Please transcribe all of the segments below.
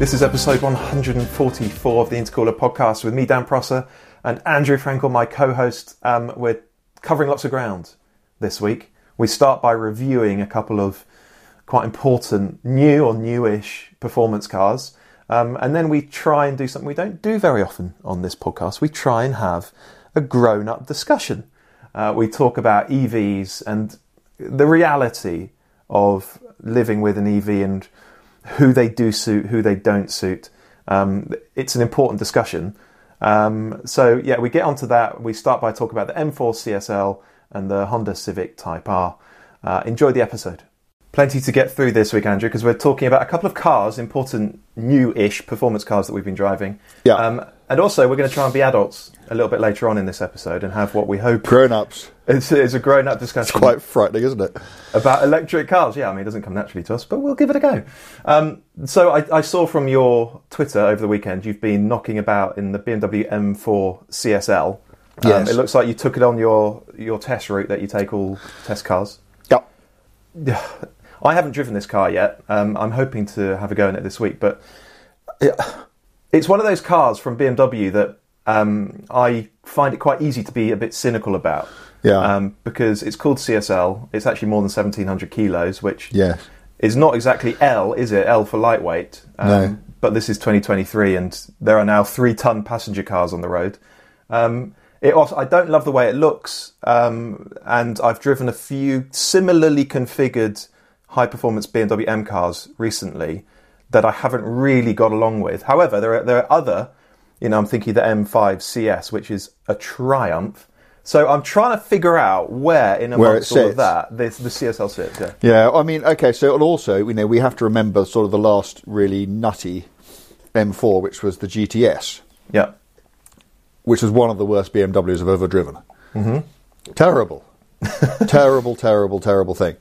This is episode 144 of the Intercooler podcast with me, Dan Prosser, and Andrew Frankel, my co host. Um, we're covering lots of ground this week. We start by reviewing a couple of quite important new or newish performance cars. Um, and then we try and do something we don't do very often on this podcast. We try and have a grown up discussion. Uh, we talk about EVs and the reality of living with an EV and who they do suit, who they don't suit. Um, it's an important discussion. Um, so yeah, we get onto that. We start by talking about the M4 CSL and the Honda Civic Type R. Uh, enjoy the episode. Plenty to get through this week, Andrew, because we're talking about a couple of cars, important new-ish performance cars that we've been driving. Yeah. Um, and also, we're going to try and be adults a little bit later on in this episode and have what we hope Grown ups. it's, it's a grown-up discussion. It's quite frightening, isn't it? about electric cars. Yeah, I mean, it doesn't come naturally to us, but we'll give it a go. Um, so I, I saw from your Twitter over the weekend you've been knocking about in the BMW M4 CSL. Um, Yes. It looks like you took it on your your test route that you take all test cars. Yeah. I haven't driven this car yet. Um, I'm hoping to have a go in it this week, but it, it's one of those cars from BMW that um, I find it quite easy to be a bit cynical about. Yeah. Um, because it's called CSL. It's actually more than 1,700 kilos, which is not exactly L, is it? L for lightweight. Um, No. But this is 2023, and there are now three-ton passenger cars on the road. Um, it I don't love the way it looks, um, and I've driven a few similarly configured high-performance BMW M cars recently that I haven't really got along with. However, there are there are other, you know, I'm thinking the M5 CS, which is a triumph. So I'm trying to figure out where in amongst it all of that this, the CSL sits. Yeah. Yeah, I mean, okay, so also, you know, we have to remember sort of the last really nutty M4, which was the GTS, Yeah. which was one of the worst BMWs I've ever driven. Mm-hmm. Terrible. terrible, terrible, terrible thing.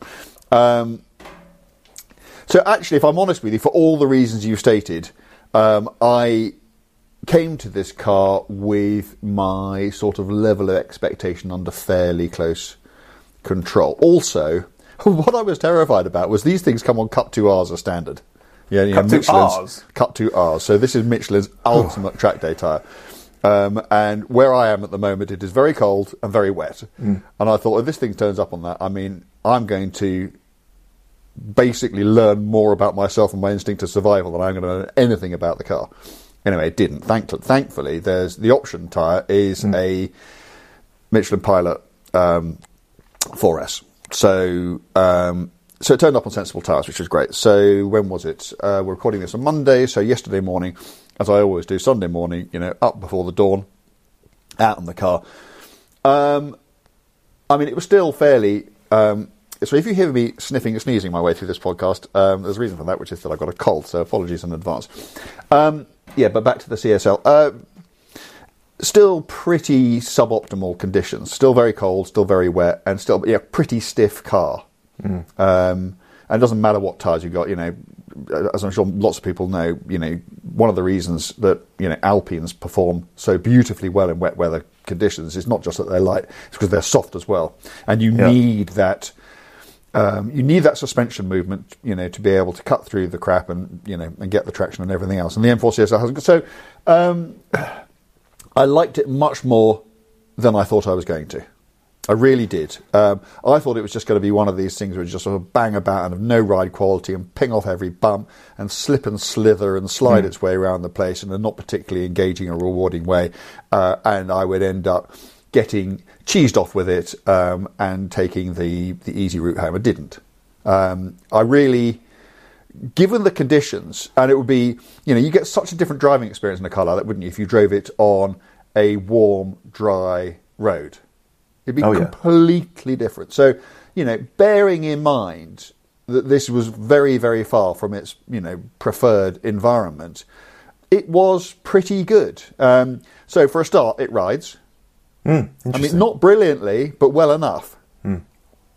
Um, so actually, if I'm honest with you, for all the reasons you've stated, um, I came to this car with my sort of level of expectation under fairly close control. Also, what I was terrified about was these things come on Cup 2Rs as standard. Yeah, you Cup know, 2Rs? Michelin's Cup 2Rs. So this is Michelin's ultimate track day tyre. Um, and where I am at the moment, it is very cold and very wet. And I thought, if this thing turns up on that, I mean, I'm going to basically learn more about myself and my instinct of survival than I'm going to learn anything about the car. Anyway, it didn't. Thank- thankfully, there's the option tyre is a Michelin Pilot um, 4S. So um, so it turned up on sensible tyres, which was great. So when was it? Uh, we're recording this on Monday. So yesterday morning, as I always do, Sunday morning, you know, up before the dawn, out in the car. Um, I mean, it was still fairly um, so if you hear me sniffing and sneezing my way through this podcast, um, there's a reason for that, which is that I've got a cold. So apologies in advance. Um, yeah, but back to the CSL. Uh, still pretty suboptimal conditions. Still very cold, still very wet, and still yeah, pretty stiff car. Um, and it doesn't matter what tyres you've got. You know, as I'm sure lots of people know, you know, one of the reasons that you know Alpines perform so beautifully well in wet weather conditions is not just that they're light; it's because they're soft as well. And you Yeah. need that. Um, you need that suspension movement, you know, to be able to cut through the crap and you know and get the traction and everything else. And the M4 CSL hasn't. so. Um, I liked it much more than I thought I was going to. I really did. Um, I thought it was just going to be one of these things where you just sort of bang about and have no ride quality and ping off every bump and slip and slither and slide its way around the place in a not particularly engaging or rewarding way. Uh, and I would end up getting cheesed off with it um, and taking the, the easy route home. I didn't. Um, I really given the conditions, and it would be, you know, you get such a different driving experience in a car like that, wouldn't you, if you drove it on a warm, dry road? It'd be Oh, yeah. completely different. So, you know, bearing in mind that this was very, very far from its, you know, preferred environment, it was pretty good. Um, so, for a start, it rides. Hmm, I mean, not brilliantly, but well enough, hmm.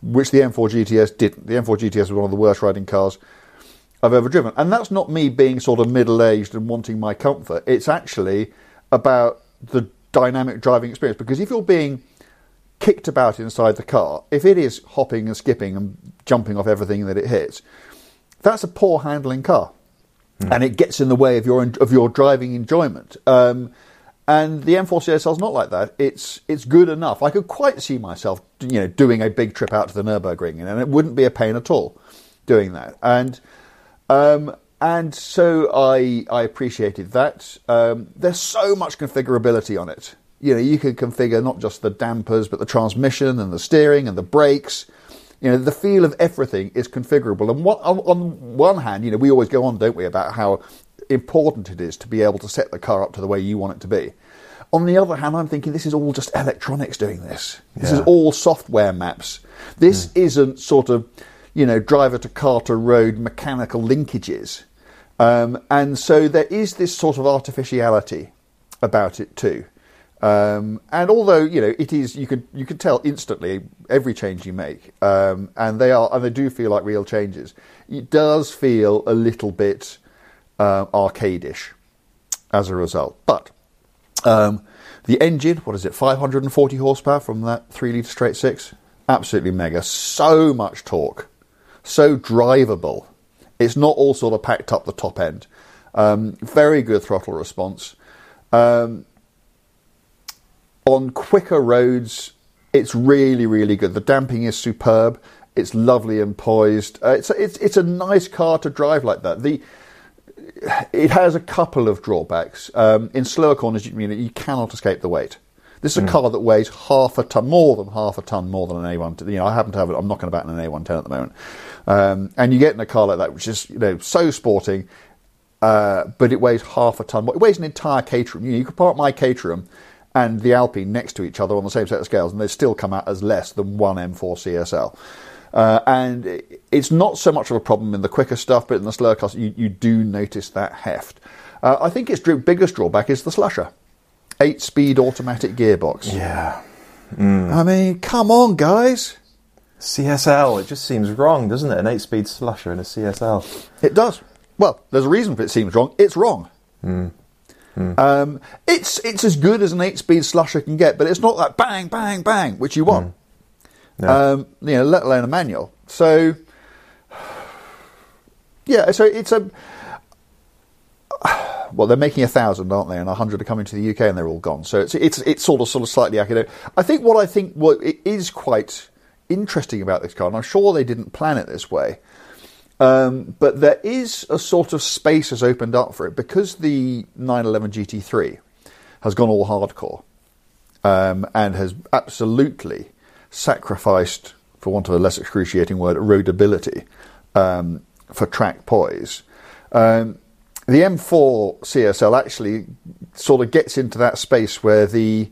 which the M4 GTS didn't. The M4 GTS was one of the worst riding cars I've ever driven. And that's not me being sort of middle aged and wanting my comfort. It's actually about the dynamic driving experience. Because if you're being kicked about inside the car, if it is hopping and skipping and jumping off everything that it hits, that's a poor handling car. Hmm. And it gets in the way of your of your driving enjoyment. Um, and the M4 CSL is not like that. It's it's good enough. I could quite see myself, you know, doing a big trip out to the Nurburgring, and it wouldn't be a pain at all doing that. And um, and so I I appreciated that. Um, there's so much configurability on it. You know, you can configure not just the dampers, but the transmission and the steering and the brakes. You know, the feel of everything is configurable. And what, on, on one hand, you know, we always go on, don't we, about how important it is to be able to set the car up to the way you want it to be. On the other hand, I'm thinking this is all just electronics doing this. This is all software maps. This isn't sort of, you know, driver to car to road mechanical linkages. Um, and so there is this sort of artificiality about it too. Um, and although you know it is, you could you could tell instantly every change you make, um, and they are and they do feel like real changes. It does feel a little bit uh, arcadish as a result, but um, the engine, what is it, 540 horsepower from that 3 litre straight six? Absolutely mega. So much torque. So drivable. It's not all sort of packed up the top end. Um, very good throttle response. Um, on quicker roads, it's really, really good. The damping is superb. It's lovely and poised. Uh, it's, it's, it's a nice car to drive like that. The, it has a couple of drawbacks. Um, in slower corners, you, you, know, you cannot escape the weight. This is a car that weighs half a ton, more than half a ton, more than an A1. You know, I happen to have it. I'm knocking about an A110 at the moment, um, and you get in a car like that, which is you know so sporting, uh, but it weighs half a ton. It weighs an entire Caterham. You, know, you could park my Caterham and the Alpine next to each other on the same set of scales, and they still come out as less than one M4 CSL. Uh, and it's not so much of a problem in the quicker stuff, but in the slower cars, you, you do notice that heft. Uh, I think its biggest drawback is the slusher. Eight speed automatic gearbox. Yeah. I mean, come on, guys. CSL, it just seems wrong, doesn't it? An eight speed slusher in a CSL. It does. Well, there's a reason for it seems wrong. It's wrong. Um, it's it's as good as an eight-speed slusher can get, but it's not that bang, bang, bang, which you want. Um, you know, let alone a manual. So, yeah, so it's a. Well, they're making a thousand, aren't they? And a hundred are coming to the UK, and they're all gone. So it's it's it's sort of sort of slightly academic. I think what I think what it is quite interesting about this car, and I'm sure they didn't plan it this way, um, but there is a sort of space has opened up for it because the 911 GT3 has gone all hardcore um, and has absolutely sacrificed, for want of a less excruciating word, roadability um, for track poise. Um, the M4 CSL actually sort of gets into that space where the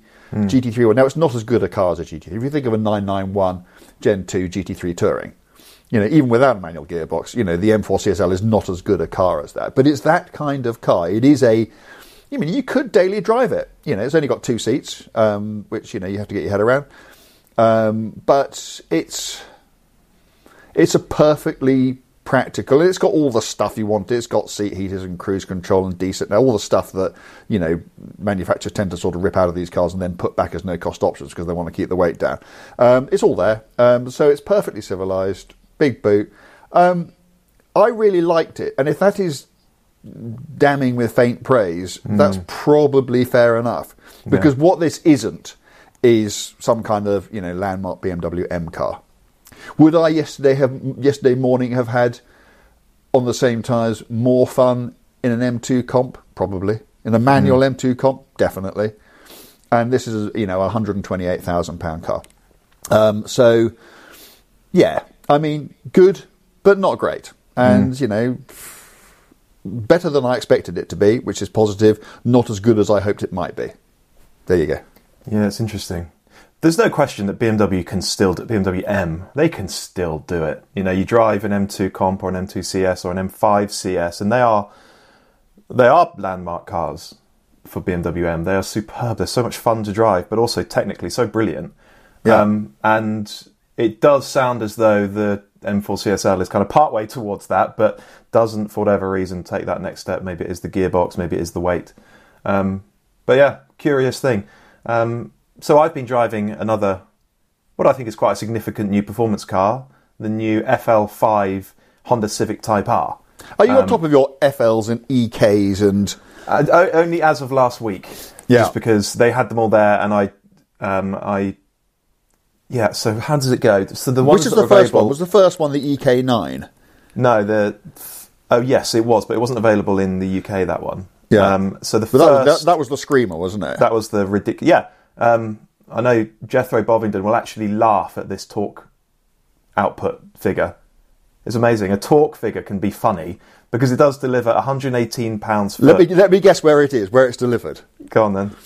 GT3 well, now it's not as good a car as a GT3. If you think of a 991 Gen 2 GT3 Touring, You know, even without a manual gearbox, you know, the M4 CSL is not as good a car as that. But it's that kind of car. It is a, I mean, you could daily drive it. You know, it's only got two seats, um, which, you know, you have to get your head around. Um, but it's, it's a perfectly practical. It's got all the stuff you want. It's got seat heaters and cruise control and decent. Now, all the stuff that you know manufacturers tend to sort of rip out of these cars and then put back as no cost options because they want to keep the weight down. Um, it's all there, um, so it's perfectly civilized. Big boot. Um, I really liked it, and if that is damning with faint praise, that's probably fair enough. Because what this isn't is some kind of you know landmark BMW M car. Would I yesterday have yesterday morning have had on the same tyres more fun in an M2 comp? Probably in a manual M2 comp, definitely. And this is you know a hundred and twenty eight thousand pound car. Um, so yeah, I mean good, but not great. And you know better than I expected it to be, which is positive. Not as good as I hoped it might be. There you go. Yeah, it's interesting. There's no question that BMW can still do BMW M. They can still do it. You know, you drive an M2 Comp or an M2 CS or an M5 CS, and they are they are landmark cars for BMW M. They are superb. They're so much fun to drive, but also technically so brilliant. Yeah. Um, and it does sound as though the M4 CSL is kind of partway towards that, but doesn't, for whatever reason, take that next step. Maybe it is the gearbox, maybe it is the weight. Um, but yeah, curious thing. Um, so I've been driving another, what I think is quite a significant new performance car, the new FL5 Honda Civic Type R. Are you on Um, top of your FLs and EKs and Uh, only as of last week, Yeah. just because they had them all there, and I, um, I, yeah. So how does it go? So the ones which is the first available- one? Was the first one the EK9? No, the oh yes, it was, but it wasn't available in the UK. That one. Yeah. Um, so the But that, was, that, that was the screamer, wasn't it? that was the ridiculous. Yeah. Um, I know Jethro Bovingdon will actually laugh at this torque output figure. It's amazing. A torque figure can be funny because it does deliver 118 pounds. let me let me guess where it is, where it's delivered. Go on then.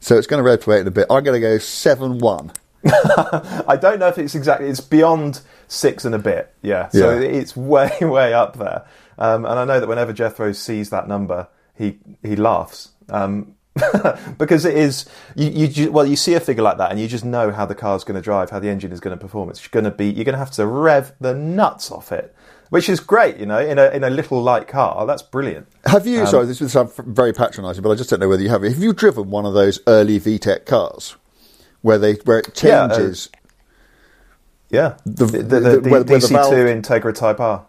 So it's going to rotate in a bit. I'm going to go seven one. I don't know if it's exactly. It's beyond six and a bit. Yeah. So Yeah. it's way, way up there. Um, and I know that whenever Jethro sees that number, he he laughs. Um, because it is you, you well you see a figure like that and you just know how the car's going to drive how the engine is going to perform it's going to be you're going to have to rev the nuts off it which is great you know in a in a little light car that's brilliant Have Um, you? sorry, this will sound very patronising, but I just don't know whether you have. Have you driven one of those early VTEC cars where they where it Yeah, uh, changes? yeah The- the, the, the- the where- where the DC2 valve- Integra Type R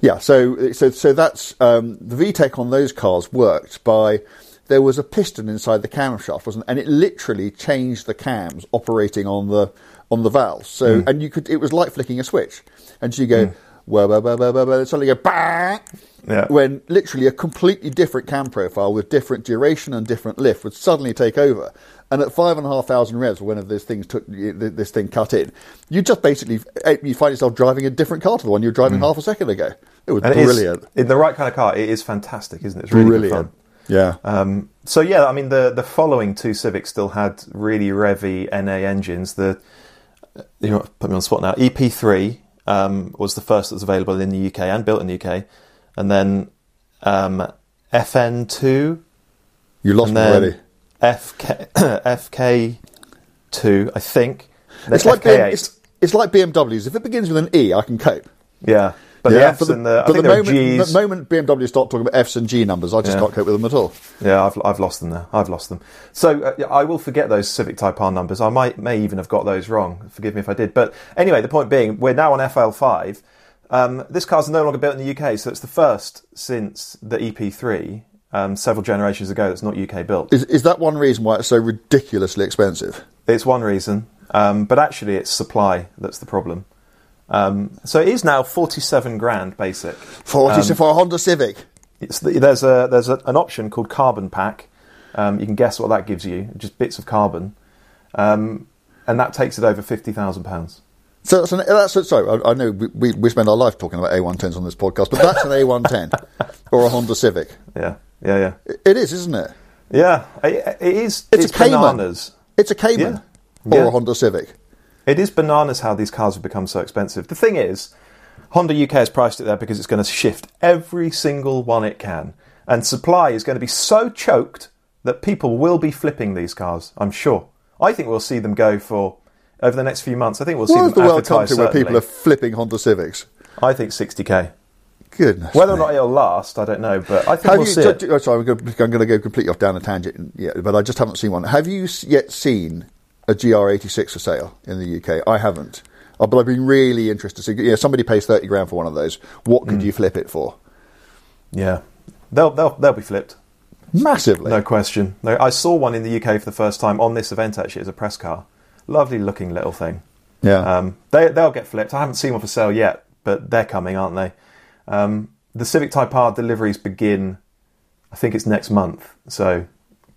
Yeah, so so so that's um, the VTEC on those cars worked by there was a piston inside the camshaft, wasn't, and it literally changed the cams operating on the on the valves. So Hmm. and you could it was like flicking a switch, and you go. Well, well, well, well, well, well, suddenly go bang, Yeah. when literally a completely different cam profile with different duration and different lift would suddenly take over. And at five and a half thousand revs, whenever this thing took this thing cut in, you just basically you find yourself driving a different car to the one you were driving half a second ago. It was. And it is- brilliant. in the right kind of car it is fantastic isn't it it's really Brilliant. fun Yeah. Um, so yeah, I mean the the following two Civics still had really revvy NA engines. The you know, put me on the spot now. EP3 um, was the first that was available in the UK and built in the UK, and then um, FN2, you lost me already. FK FK2, I think. It's like, FK8. BM, it's, it's like BMWs. If it begins with an E, I can cope. yeah, but yeah, the Fs but the, and the I think the moment, Gs. the moment BMW start talking about Fs and G numbers, I just Yeah. can't cope with them at all. Yeah, I've, I've lost them there. I've lost them. So uh, I will forget those Civic Type R numbers. I might may even have got those wrong. Forgive me if I did. But anyway, the point being, we're now on FL5. Um, this car's no longer built in the UK, so it's the first since the EP3 um, several generations ago that's not UK built. Is, is that one reason why it's so ridiculously expensive? It's one reason, um, but actually it's supply that's the problem. Um, so it is now 47 grand basic. 40 Um, for a Honda Civic. The, there's a there's a, an option called Carbon Pack. Um, you can guess what that gives you, just bits of carbon, um, and that takes it over fifty thousand pounds. So that's, an, that's sorry. I, I know we, we, we spend our life talking about A110s on this podcast, but that's an A110 or a Honda Civic. Yeah, yeah, yeah, It- is, isn't it? yeah. It, it is. It's, It's, a Cayman. bananas. It's a Cayman Yeah. or Yeah. a Honda Civic. It is bananas how these cars have become so expensive. The thing is, Honda UK has priced it there because it's going to shift every single one it can. And supply is going to be so choked that people will be flipping these cars, I'm sure. I think we'll see them go for, over the next few months, I think we'll see What them the world come to where people are flipping Honda Civics? I think 60k. Goodness. Whether or not it'll last, I don't know, but I think Have we'll you, see it. ju- oh, sorry, I'm going, to, I'm going to go completely off down a tangent yet, but I just haven't seen one. Have you yet seen a GR86 for sale in the UK? I haven't. Oh, but I've been really interested. to So, yeah, somebody pays 30 grand for one of those. What Mm. could you flip it for? Yeah. They'll, they'll, they'll be flipped. Massively. No question. No, I saw one in the UK for the first time on this event. Actually, as a press car, lovely looking little thing. Yeah. Um, they they'll get flipped. I haven't seen one for sale yet, but they're coming, aren't they? Um, the Civic Type R deliveries begin. I think it's next month. So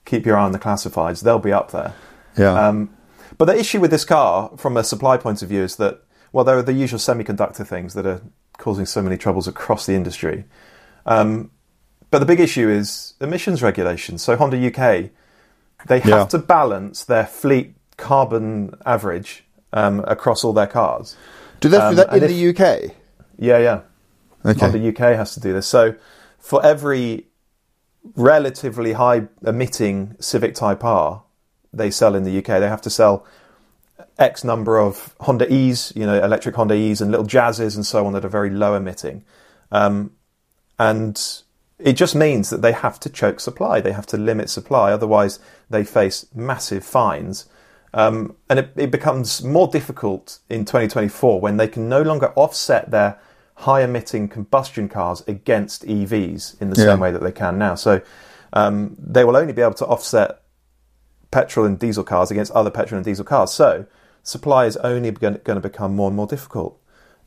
keep your eye on the classifieds. They'll be up there. yeah. Um, but the issue with this car, from a supply point of view, is that well, there are the usual semiconductor things that are causing so many troubles across the industry. Um, but the big issue is emissions regulations. So Honda UK, they have Yeah. to balance their fleet carbon average um, across all their cars. do they do um, that in and the UK? Yeah, yeah. Okay. Honda UK has to do this. So for every relatively high emitting Civic Type R they sell in the UK, they have to sell X number of Honda E's, you know, electric Honda E's and little Jazzes and so on that are very low emitting. Um, and it just means that they have to choke supply. They have to limit supply. Otherwise, they face massive fines. Um, and it, it becomes more difficult in 2024 when they can no longer offset their high emitting combustion cars against EVs in the Yeah. same way that they can now. So um, they will only be able to offset petrol and diesel cars against other petrol and diesel cars. So supply is only going to become more and more difficult.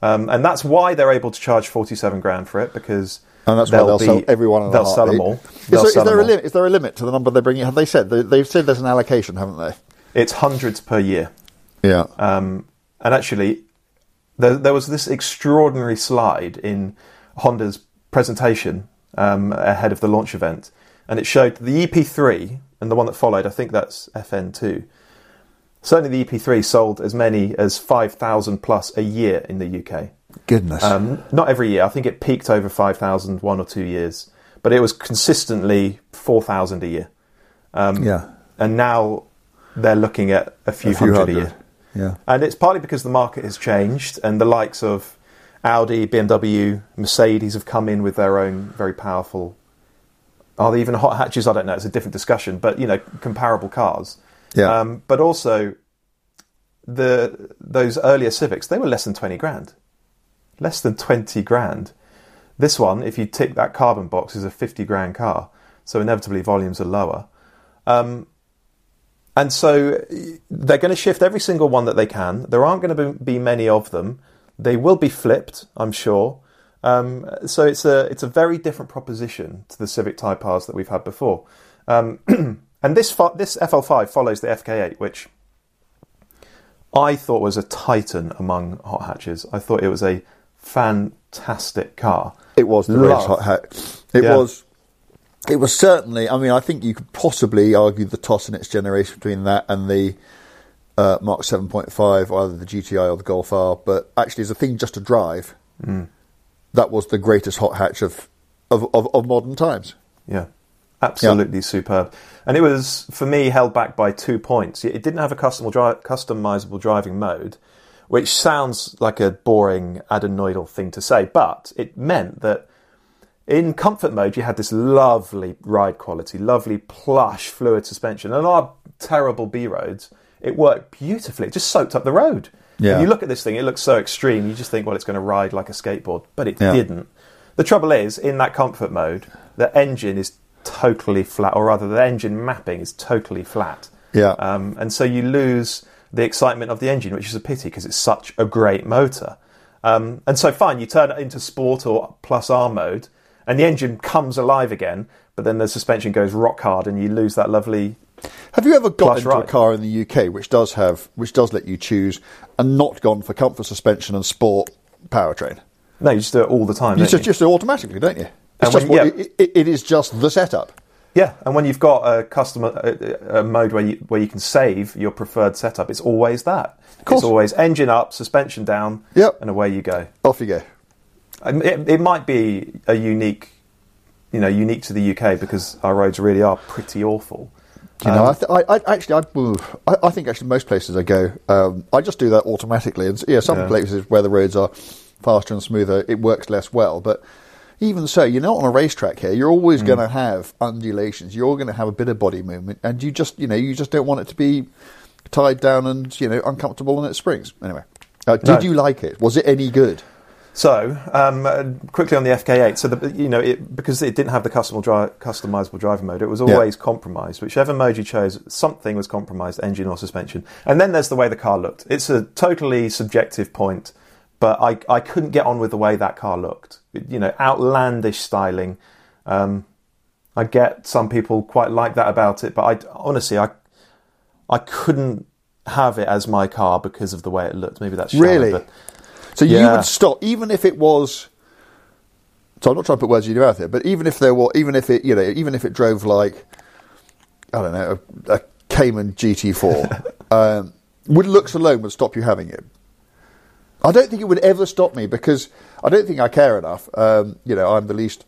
Um, and that's why they're able to charge 47 grand for it because And that's they'll they'll be- sell everyone. in They'll sell them all. Is there, is there them a all. limit? Is there a limit to the number they're bringing? Have they said they, they've said there's an allocation, haven't they? It's hundreds per year. Yeah. Um, and actually, there, there was this extraordinary slide in Honda's presentation um, ahead of the launch event, and it showed the EP3 and the one that followed. I think that's FN2. Certainly, the EP3 sold as many as five thousand plus a year in the UK. Goodness. Um, not every year. I think it peaked over 5,000 one or two years, but it was consistently 4,000 a year. Um, yeah. And now they're looking at a few, A few hundred, hundred. a year. Yeah. And it's partly because the market has changed and the likes of Audi, BMW, Mercedes have come in with their own very powerful. Are they even hot hatches? I don't know. It's a different discussion, but you know, comparable cars. Yeah. Um, but also, the those earlier Civics they were less than twenty grand, less than twenty grand. This one, if you tick that carbon box, is a fifty grand car. So inevitably volumes are lower. Um, and so they're going to shift every single one that they can. There aren't going to be many of them. They will be flipped, I'm sure. Um, so it's a it's a very different proposition to the Civic Type R's that we've had before. Um, and this fo- this FL5 follows the FK8, which I thought was a titan among hot hatches. I thought it was a fantastic car. It was the Love. hot hat. It Yeah. was. It was certainly. I mean, I think you could possibly argue the toss in its generation between that and the uh, Mark Seven Point Five, either the GTI or the Golf R. But actually, as a thing just to drive, Mm. that was the greatest hot hatch of of, of, of modern times. Yeah, absolutely superb. And it was for me held back by two points. It didn't have a customizable, dri- customizable driving mode, which sounds like a boring adenoidal thing to say, but it meant that in comfort mode you had this lovely ride quality, lovely plush fluid suspension, and on our terrible B roads, it worked beautifully. It just soaked up the road. Yeah. And you look at this thing, it looks so extreme. You just think, well, it's going to ride like a skateboard, but it Yeah. didn't. The trouble is, in that comfort mode, the engine is totally flat, or rather, the engine mapping is totally flat. Yeah. Um, and so you lose the excitement of the engine, which is a pity because it's such a great motor. Um, and so, fine, you turn it into sport or plus R mode, and the engine comes alive again, but then the suspension goes rock hard, and you lose that lovely. Have you ever got into a car in the UK which does have which does let you choose and not gone for comfort suspension and sport powertrain? No, you just do it all the time. You just you? just do it automatically, don't you? It's And just when- what, yeah. it, it, is just the setup. Yeah, and when you've got a customer a, a mode where you where you can save your preferred setup, it's always that. course. It's always engine up, suspension down, Yep. and away you go. Off you go. And It, it might be a unique, you know, unique to the UK because our roads really are pretty awful. You know, Um, I, th- I, I actually, I, I, think actually most places I go, um, I just do that automatically. And yeah, some Yeah. places where the roads are faster and smoother, it works less well. But even so, you're not on a racetrack here. You're Mm. always going to have undulations. You're going to have a bit of body movement, and you just, you know, you just don't want it to be tied down and you know uncomfortable in it springs. Anyway, uh, did No. you like it? Was it any good? So, um, uh, quickly on the FK8. So, the, you know, it, because it didn't have the customizable, dri- customizable driving mode, it was Yeah. always compromised. Whichever mode you chose, something was compromised, engine or suspension. And then there's the way the car looked. It's a totally subjective point, but I, I couldn't get on with the way that car looked. You know, outlandish styling. Um, I get some people quite like that about it, but I honestly, I, I couldn't have it as my car because of the way it looked. Maybe that's shallow, Really? but So you would stop, even if it was. So I'm not trying to put words in your mouth here, but even if there were, even if it, you know, even if it drove like, I don't know, a, a Cayman GT4, um, would looks alone would stop you having it. I don't think it would ever stop me because I don't think I care enough. Um, you know, I'm the least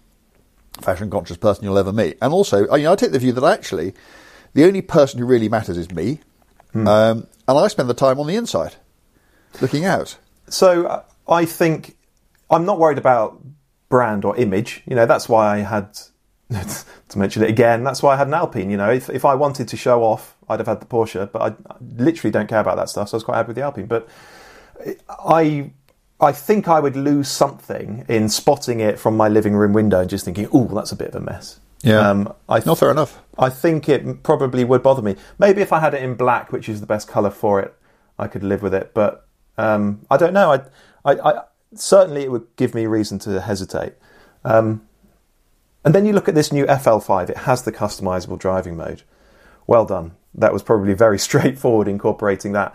fashion conscious person you'll ever meet, and also, I- you know, I take the view that actually, the only person who really matters is me, um, and I spend the time on the inside, looking out. So uh, I think I'm not worried about brand or image. You know, that's why I had to mention it again. That's why I had an Alpine. You know, if if I wanted to show off, I'd have had the Porsche. But I, I literally don't care about that stuff. So I was quite happy with the Alpine. But I. I think I would lose something in spotting it from my living room window and just thinking, "Oh, that's a bit of a mess." Yeah. Um, I No, fair enough. I think it probably would bother me. Maybe if I had it in black, which is the best colour for it, I could live with it. But um, I don't know. I, I, I certainly it would give me reason to hesitate. Um, and then you look at this new FL5. It has the customizable driving mode. Well done. That was probably very straightforward incorporating that.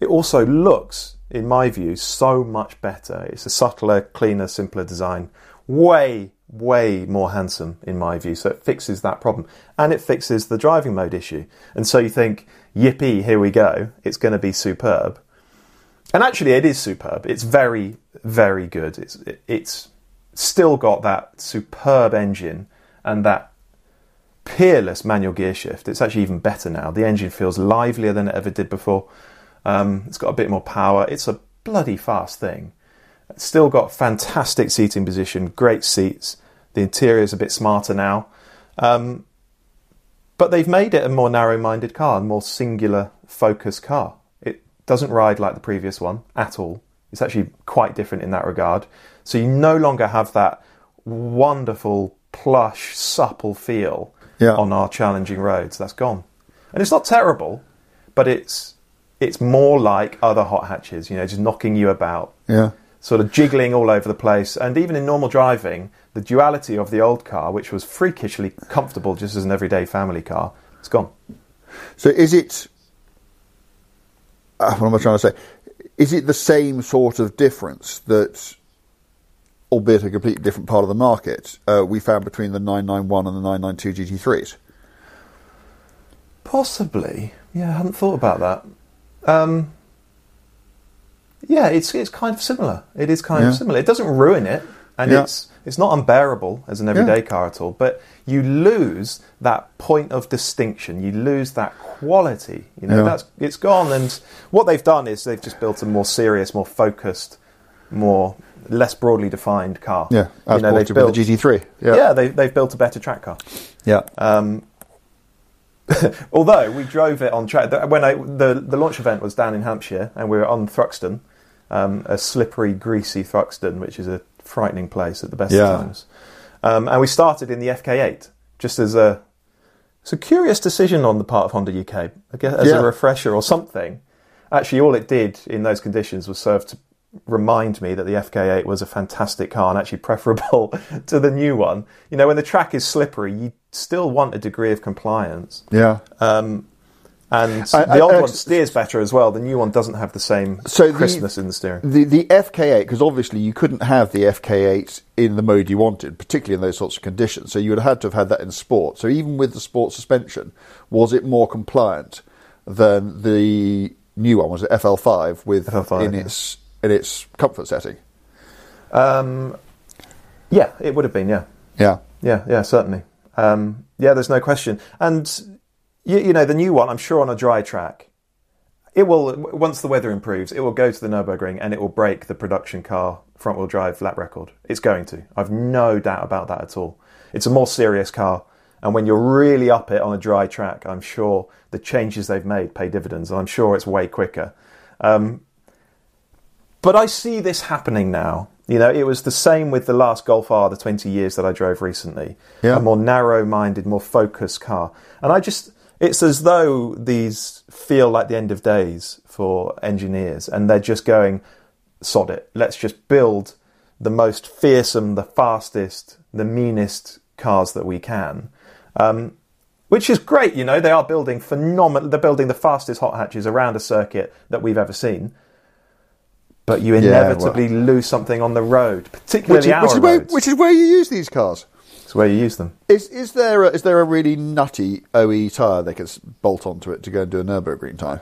It also looks, in my view, so much better. It's a subtler, cleaner, simpler design. Way, way more handsome, in my view. So it fixes that problem. And it fixes the driving mode issue. And so you think, yippee, here we go. It's going to be superb. And actually, it is superb. It's very, very good. It's, it's still got that superb engine and that peerless manual gear shift. It's actually even better now. The engine feels livelier than it ever did before. Um, it's got a bit more power. It's a bloody fast thing. It's still got fantastic seating position, great seats. The interior's a bit smarter now. Um, but they've made it a more narrow minded car, a more singular focused car. Doesn't ride like the previous one at all. It's actually quite different in that regard. So you no longer have that wonderful, plush, supple feel Yeah. on our challenging roads. That's gone. And it's not terrible, but it's it's more like other hot hatches, you know, just knocking you about Yeah. sort of jiggling all over the place. And even in normal driving, the duality of the old car, which was freakishly comfortable just as an everyday family car, it's gone. So is it? Uh, what am I trying to say? Is it the same sort of difference that, albeit a completely different part of the market, uh, we found between the 991 and the 992 GT3s? Possibly. Yeah, I hadn't thought about that. Um, yeah, it's it's kind of similar. It is kind Yeah. of similar. It doesn't ruin it, and Yeah. it's it's not unbearable as an everyday car at all. But you lose that point of distinction. You lose that quality. You know, Yeah. that's it's gone. And what they've done is they've just built a more serious, more focused, more less broadly defined car. Yeah, as you know, they've built the GT3. Yeah, yeah, they, they've built a better track car. yeah. Um, although we drove it on track when I, the the launch event was down in Hampshire and we were on Thruxton, um, a slippery, greasy Thruxton, which is a frightening place at the best Yeah. of times. Um, and we started in the FK8 just as a it's a curious decision on the part of Honda UK, I guess, as Yeah. a refresher or something. Actually, all it did in those conditions was serve to remind me that the FK8 was a fantastic car and actually preferable to the new one. You know, when the track is slippery, you still want a degree of compliance. yeah. Um, And I- the I- old I- one steers better as well. The new one doesn't have the same So the- crispness in the steering. The the FK8 because obviously you couldn't have the FK8 in the mode you wanted, particularly in those sorts of conditions. So you would have had to have had that in sport. So even with the sport suspension, was it more compliant than the new one? Was it FL5 with FL5, in yeah. its in its comfort setting? Um, yeah, it would have been. Yeah, Yeah. yeah, yeah, certainly. Um, yeah, there's no question. And you, you know, the new one, I'm sure on a dry track, it will once the weather improves, it will go to the Nurburgring and it will break the production car front wheel drive lap record. It's going to. I've no doubt about that at all. It's a more serious car. And when you're really up it on a dry track, I'm sure the changes they've made pay dividends. And I'm sure it's way quicker. Um, but I see this happening now. You know, it was the same with the last Golf R, the 20 years that I drove recently. Yeah. A more narrow minded, more focused car. And I just, it's as though these feel like the end of days for engineers and they're just going, sod it. Let's just build the most fearsome, the fastest, the meanest cars that we can. Um, which is great, you know, they are building phenomenal, they're building the fastest hot hatches around a circuit that we've ever seen but you Yeah, inevitably lose something on the road, particularly Which is, our which, is where, roads. which is where you use these cars. It's where you use them. Is is there a, is there a really nutty OE tyre they could bolt onto it to go and do a Nurburgring time?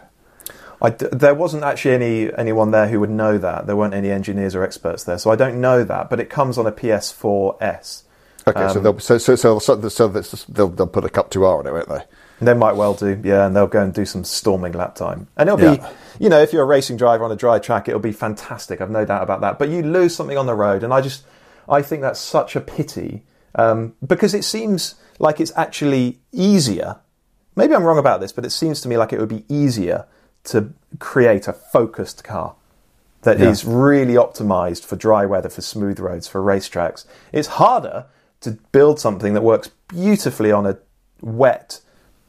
I d there wasn't actually any anyone there who would know that. There weren't any engineers or experts there, so I don't know that. But it comes on a PS4S. Okay, so Um, they'll so so so, so, so that's- they'll they'll put a Cup Two R on it, won't they? They might well do, yeah, and they'll go and do some storming lap time. And it'll Yeah. be, you know, if you're a racing driver on a dry track, it'll be fantastic. I've no doubt about that. But you lose something on the road, and I just, I think that's such a pity um, because it seems like it's actually easier. Maybe I'm wrong about this, but it seems to me like it would be easier to create a focused car that is Yeah. really optimized for dry weather, for smooth roads, for racetracks. It's harder to build something that works beautifully on a wet,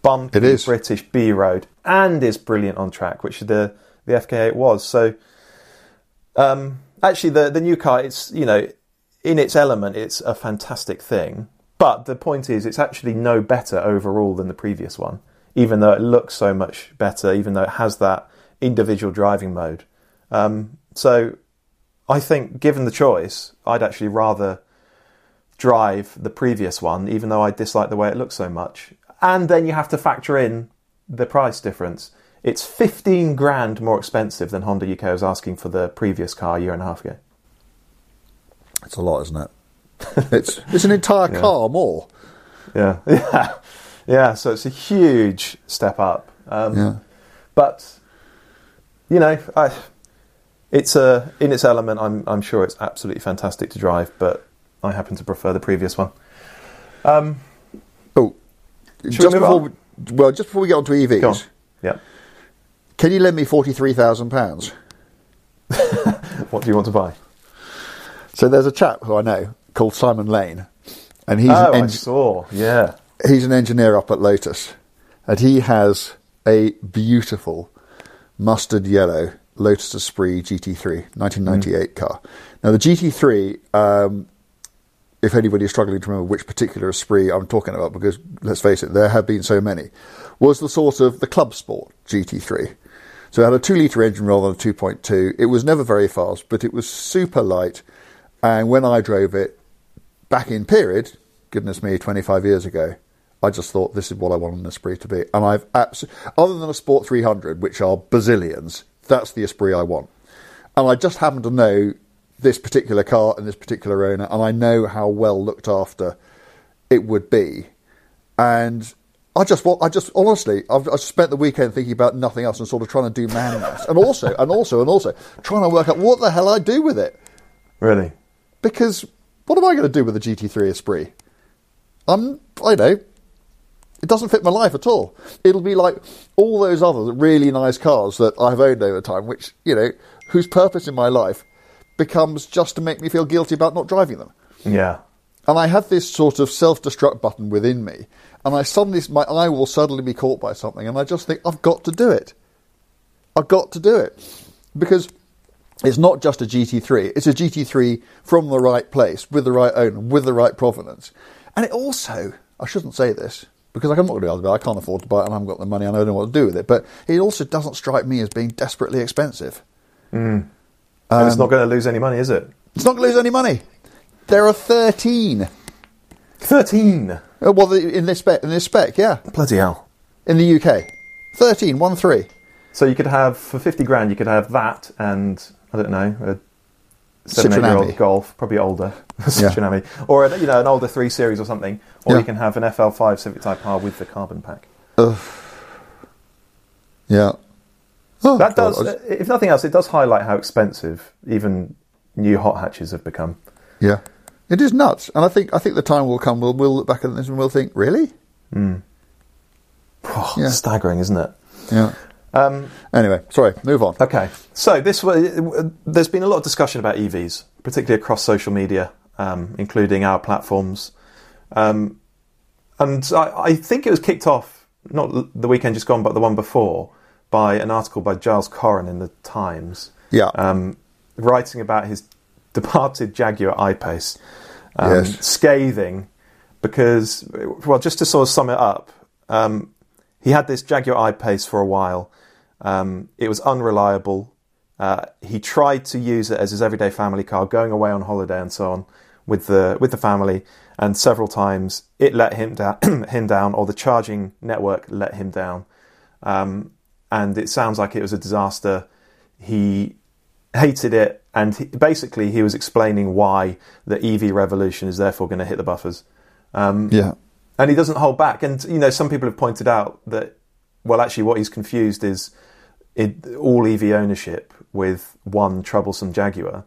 bumpy It is. British B road and is brilliant on track, which the the FK8 was. So, um, actually, the the new car, it's you know, in its element, it's a fantastic thing. But the point is, it's actually no better overall than the previous one, even though it looks so much better, even though it has that individual driving mode. Um, so, I think, given the choice, I'd actually rather drive the previous one, even though I dislike the way it looks so much. And then you have to factor in the price difference. It's 15 grand more expensive than Honda UK was asking for the previous car a year and a half ago. It's a lot, isn't it? it's it's an entire car more. Yeah, yeah, yeah. So it's a huge step up. Um, Yeah. But you know, I, it's a in its element. I'm I'm sure it's absolutely fantastic to drive, but I happen to prefer the previous one. Um, Oh, just move before on? we, well, just before we get on to EVs, go on. Yeah. can you lend me forty three thousand pounds? What do you want to buy? So there's a chap who I know called Simon Lane, and he's oh, an I saw. Yeah. he's an engineer up at Lotus, and he has a beautiful mustard yellow Lotus Esprit GT3 1998 car. Now the GT3, um, if is struggling to remember which particular Esprit I'm talking about, because let's face it, there have been so many, was the sort of the club sport GT3. So it had a two litre engine rather than a 2.2. It was never very fast, but it was super light. And when I drove it back in period, goodness me, 25 years ago, I just thought this is what I want an Esprit to be. And I've abs- other than a Sport 300, which are bazillions, that's the Esprit I want. And I just happen to know this particular car and this particular owner, and I know how well looked after it would be. And I just I just honestly, I've, I've spent the weekend thinking about nothing else and sort of trying to do maths, and also, and also, and also trying to work out what the hell I do with it. Really? Because what am I going to do with a GT3 Esprit? I'm, I know, it doesn't fit my life at all. It'll be like all those other really nice cars that I've owned over time, which, you know, whose purpose in my life becomes just to make me feel guilty about not driving them. Yeah. And I have this sort of self-destruct button within me, and I suddenly, my eye will suddenly be caught by something, and I just think, I've got to do it. I've got to do it. Because it's not just a GT3, it's a GT3 from the right place, with the right owner, with the right provenance. And it also, I shouldn't say this, because I'm not going to be able to buy it. I can't afford to buy it, and I haven't got the money. and I don't know what to do with it. But it also doesn't strike me as being desperately expensive. and it's Um, not going to lose any money, is it? It's not going to lose any money. There are 13. 13. Uh, Well, the- in this spec, in this spec, yeah, Bloody hell. in the UK, 13, one three. So you could have, for 50 grand, you could have that and, I don't know, a seven, eight year Citroen Ami. old Golf, probably older, Citroen Ami. Or, a, you know, an older 3 Series or something. Or Yeah. you can have an FL5 Civic Type R with the carbon pack. Ugh. Yeah. Oh, That God, does, I if nothing else, it does highlight how expensive even new hot hatches have become. yeah, it is nuts, and I think I think the time will come. We'll we'll look back at this and we'll think, really? Oh, Yeah. Staggering, isn't it? Yeah. Um, Anyway, sorry, move on. Okay, so this wa- there's been a lot of discussion about EVs, particularly across social media, um, including our platforms, um, and I, I think it was kicked off not the weekend just gone, but the one before by an article by Giles Coren in the Times, Yeah. um, writing about his departed Jaguar I-Pace, um, Yes. scathing because, well, just to sort of sum it up, um, he had this Jaguar I-Pace for a while. Um, it was unreliable. Uh, he tried to use it as his everyday family car, going away on holiday and so on with the with the family. And several times it let him down, him down, or the charging network let him down. Um, and it sounds like it was a disaster. He hated it, and he, basically he was explaining why the EV revolution is therefore going to hit the buffers. Um, Yeah. and he doesn't hold back. And you know, some people have pointed out that well, actually, what he's confused is it, all EV ownership with one troublesome Jaguar.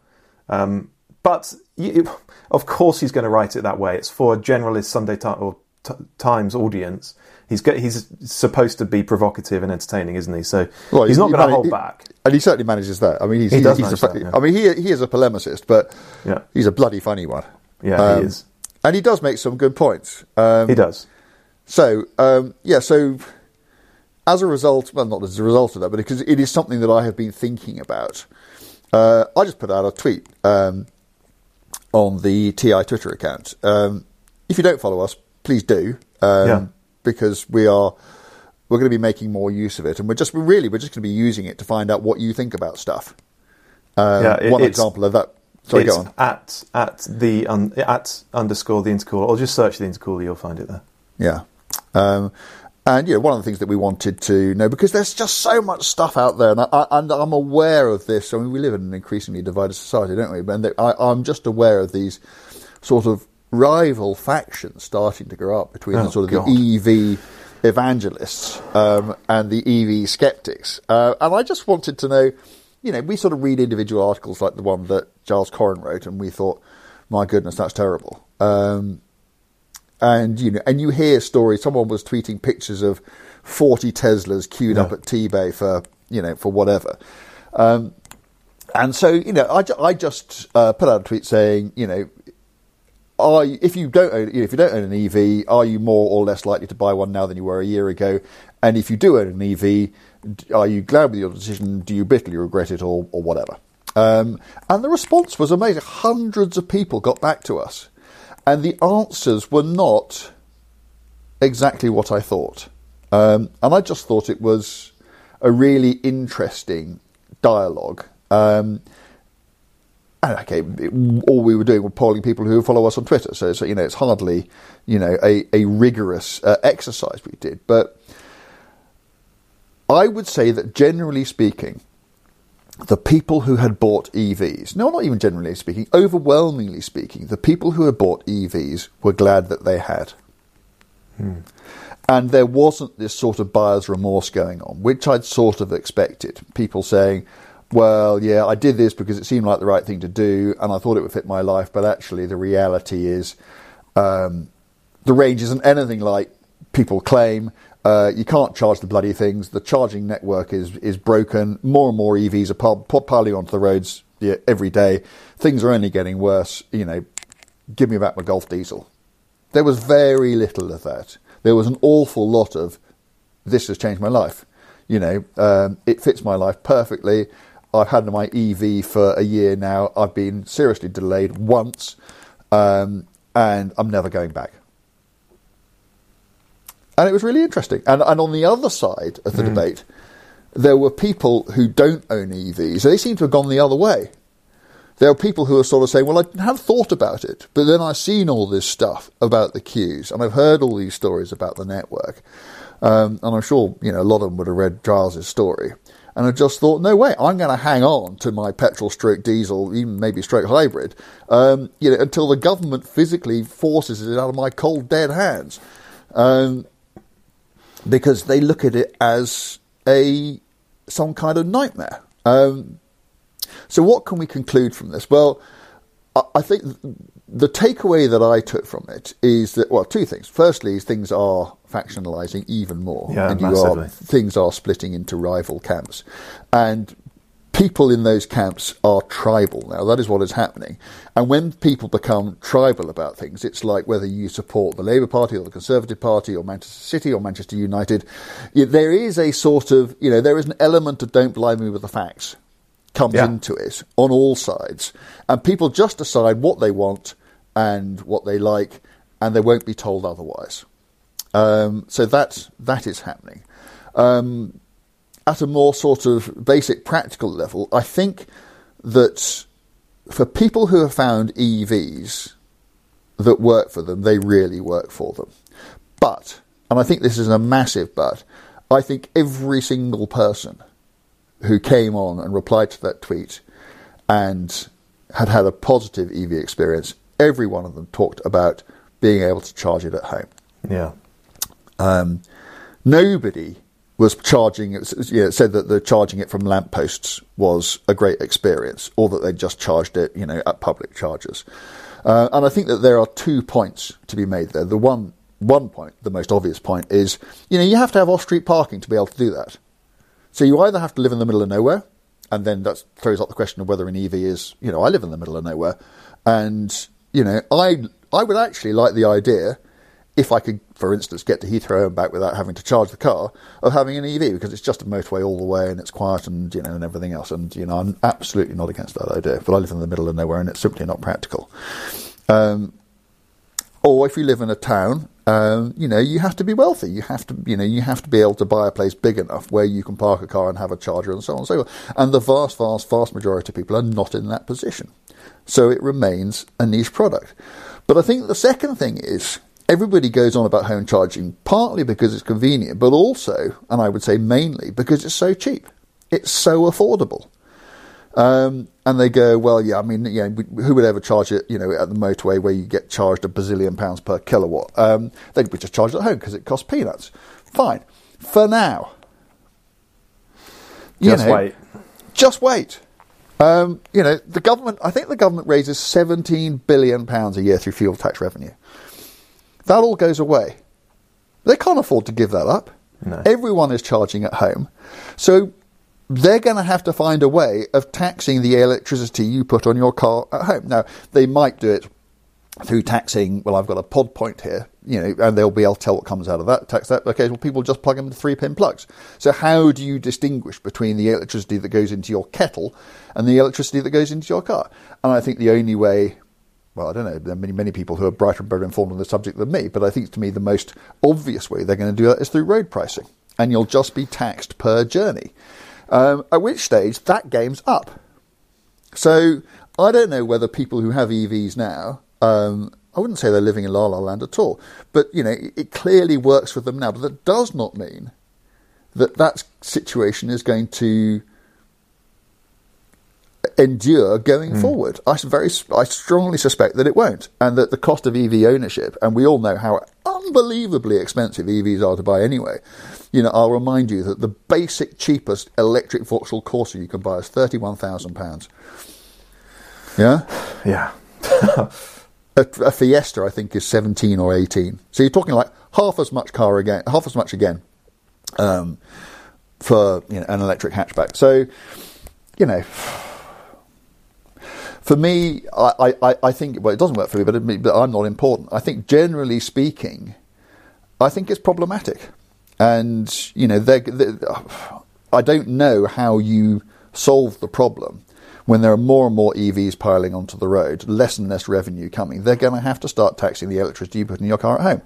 Um, but you, of course, he's going to write it that way. It's for a generalist Sunday Ti- or t- Times audience. He's he's supposed to be provocative and entertaining, isn't he? So Well, he's he- not he going to hold he- back. and he certainly manages that. I mean, he's, He does he's a, that, yeah. I mean, he he is a polemicist, but Yeah. he's a bloody funny one. Yeah, Um, he is. and he does make some good points. Um, He does. So um, yeah, so as a result, well, not as a result of that, but because it is something that I have been thinking about. Uh, I just put out a tweet um, on the TI Twitter account. Um, if you don't follow us, please do, um, Yeah. because we are we're going to be making more use of it, and we're just really we're just going to be using it to find out what you think about stuff. Um, Yeah, it- one example of that. Sorry, go on. at at the un, at underscore the intercooler, or just search the intercooler. You'll find it there. Yeah. Um, and, you know, one of the things that we wanted to know, because there's just so much stuff out there, and, I, and I'm aware of this. I mean, we live in an increasingly divided society, don't we? And I, I'm just aware of these sort of rival factions starting to grow up between Oh, the sort of God. the EV evangelists um, and the EV skeptics. Uh, and I just wanted to know, you know, we sort of read individual articles like the one that Giles Coren wrote, and we thought, my goodness, that's terrible. Um, and you know, and you hear stories. Someone was tweeting pictures of forty Teslas queued up at Tebay for you know for whatever. Um, and so you know, I, I just uh, put out a tweet saying, you know, are you, if you don't own, if you don't own an EV, are you more or less likely to buy one now than you were a year ago? And if you do own an EV, are you glad with your decision? Do you bitterly regret it, or or whatever? Um, and the response was amazing. Hundreds of people got back to us, and the answers were not exactly what I thought. Um, and I just thought it was a really interesting dialogue. Um, and okay, it- all we were doing was polling people who follow us on Twitter. So, so you know, it's hardly you know a, a rigorous uh, exercise we did. But I would say that generally speaking, the people who had bought EVs, no, not even generally speaking, overwhelmingly speaking, the people who had bought EVs were glad that they had. And there wasn't this sort of buyer's remorse going on, which I'd sort of expected. People saying, well, yeah, I did this because it seemed like the right thing to do and I thought it would fit my life, but actually the reality is um, the range isn't anything like people claim. Uh, you can't charge the bloody things. The charging network is is broken. More and more EVs are pil- pil- piling onto the roads yeah, every day. Things are only getting worse. You know, give me back my Golf diesel. There was very little of that. There was an awful lot of this has changed my life. You know, um, it fits my life perfectly. I've had my EV for a year now. I've been seriously delayed once, um, and I'm never going back. And it was really interesting. And, and on the other side of the debate, there were people who don't own EVs. They seem to have gone the other way. There are people who are sort of saying, well, I have thought about it, but then I've seen all this stuff about the queues, and I've heard all these stories about the network. Um, and I'm sure, you know, a lot of them would have read Giles' story. And I just thought, no way, I'm going to hang on to my petrol stroke diesel, even maybe stroke hybrid, um, you know, until the government physically forces it out of my cold, dead hands. Um, because they look at it as a some kind of nightmare. Um, so, what can we conclude from this? Well, I, I think the takeaway that I took from it is that well, two things. Firstly, is things are factionalizing even more, Yeah, and are things are splitting into rival camps, and people in those camps are tribal now. That is what is happening. And when people become tribal about things, it's like whether you support the Labour Party or the Conservative Party or Manchester City or Manchester United, there is a sort of, you know, there is an element of don't blind me with the facts comes Yeah. into it on all sides. And people just decide what they want and what they like, and they won't be told otherwise. Um, so that that is happening. Um, at a more sort of basic practical level, I think that for people who have found EVs that work for them, they really work for them. But, and I think this is a massive but, I think every single person who came on and replied to that tweet and had had a positive EV experience, every one of them talked about being able to charge it at home. Yeah. Um, nobody was charging it, know, said that the charging it from lampposts was a great experience, or that they just charged it, you know, at public chargers. Uh, and I think that there are two points to be made there. The one one point, the most obvious point, is you know you have to have off-street parking to be able to do that. So you either have to live in the middle of nowhere, and then that throws up the question of whether an EV is, you know, I live in the middle of nowhere, and you know, I I would actually like the idea, if I could, for instance, get to Heathrow and back without having to charge the car, of having an EV because it's just a motorway all the way and it's quiet and you know and everything else. And you know, I'm absolutely not against that idea, but I live in the middle of nowhere and it's simply not practical. Um, or if you live in a town, um, you know, you have to be wealthy. You have to, you know, you have to be able to buy a place big enough where you can park a car and have a charger and so on and so forth. And the vast, vast, vast majority of people are not in that position. So it remains a niche product. But I think the second thing is everybody goes on about home charging partly because it's convenient, but also, and I would say mainly, because it's so cheap. It's so affordable. Um, and they go, well, yeah, I mean, yeah, who would ever charge it, you know, at the motorway where you get charged a bazillion pounds per kilowatt? Um, they'd be just charged at home because it costs peanuts. Fine. For now. You Just know, wait. Just wait. Um, you know, the government, I think the government raises 17 billion pounds a year through fuel tax revenue. That all goes away. They can't afford to give that up. No. Everyone is charging at home. So they're going to have to find a way of taxing the electricity you put on your car at home. Now, they might do it through taxing, well, I've got a pod point here, you know, and they'll be able to tell what comes out of that, tax that. Okay, well, people just plug them into three pin plugs. So, how do you distinguish between the electricity that goes into your kettle and the electricity that goes into your car? And I think the only way, well, I don't know, there are many, many people who are brighter and better informed on the subject than me, but I think to me the most obvious way they're going to do that is through road pricing. And you'll just be taxed per journey. Um, at which stage, that game's up. So I don't know whether people who have EVs now, um, I wouldn't say they're living in la la land at all, but you know it, it clearly works for them now. But that does not mean that that situation is going to endure going forward. I very, I strongly suspect that it won't, and that the cost of EV ownership, and we all know how unbelievably expensive EVs are to buy anyway. You know, I'll remind you that the basic cheapest electric Vauxhall Corsa you can buy is thirty-one thousand pounds. Yeah, Yeah. a, a Fiesta I think is seventeen or eighteen. So you're talking like half as much car again, half as much again, um, for you know an electric hatchback. So you know, for me, I, I, I think well, it doesn't work for me, but, but I'm not important. I think generally speaking, I think it's problematic, and you know, they're, they I don't know how you solve the problem when there are more and more EVs piling onto the road, less and less revenue coming, they're going to have to start taxing the electricity you put in your car at home.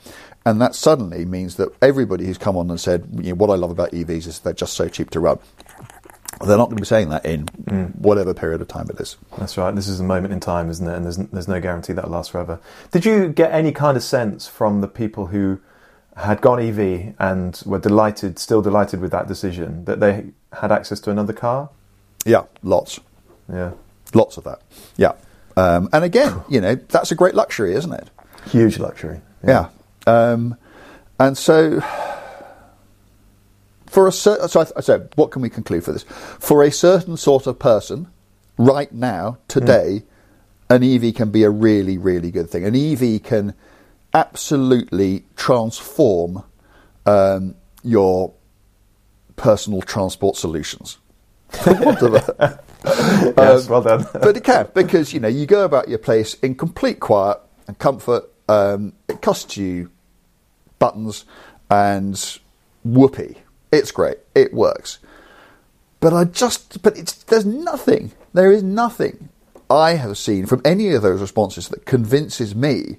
And that suddenly means that everybody who's come on and said, you know, what I love about EVs is they're just so cheap to run. They're not going to be saying that in whatever period of time it is. That's right. This is a moment in time, isn't it? And there's there's no guarantee that'll last forever. Did you get any kind of sense from the people who had gone EV and were delighted, still delighted with that decision, that they had access to another car? Yeah, lots. Yeah, Lots of that. Yeah. Um, and again, you know, that's a great luxury, isn't it? huge luxury. Yeah. Um, and so, for a certain, so I, I what can we conclude for this? For a certain sort of person, right now, today, an EV can be a really, really good thing. An EV can absolutely transform um, your personal transport solutions. Yes, well done. but it can because you know you go about your place in complete quiet and comfort. Um, it costs you buttons and whoopee. It's great. It works. But I just but it's there's nothing. There is nothing I have seen from any of those responses that convinces me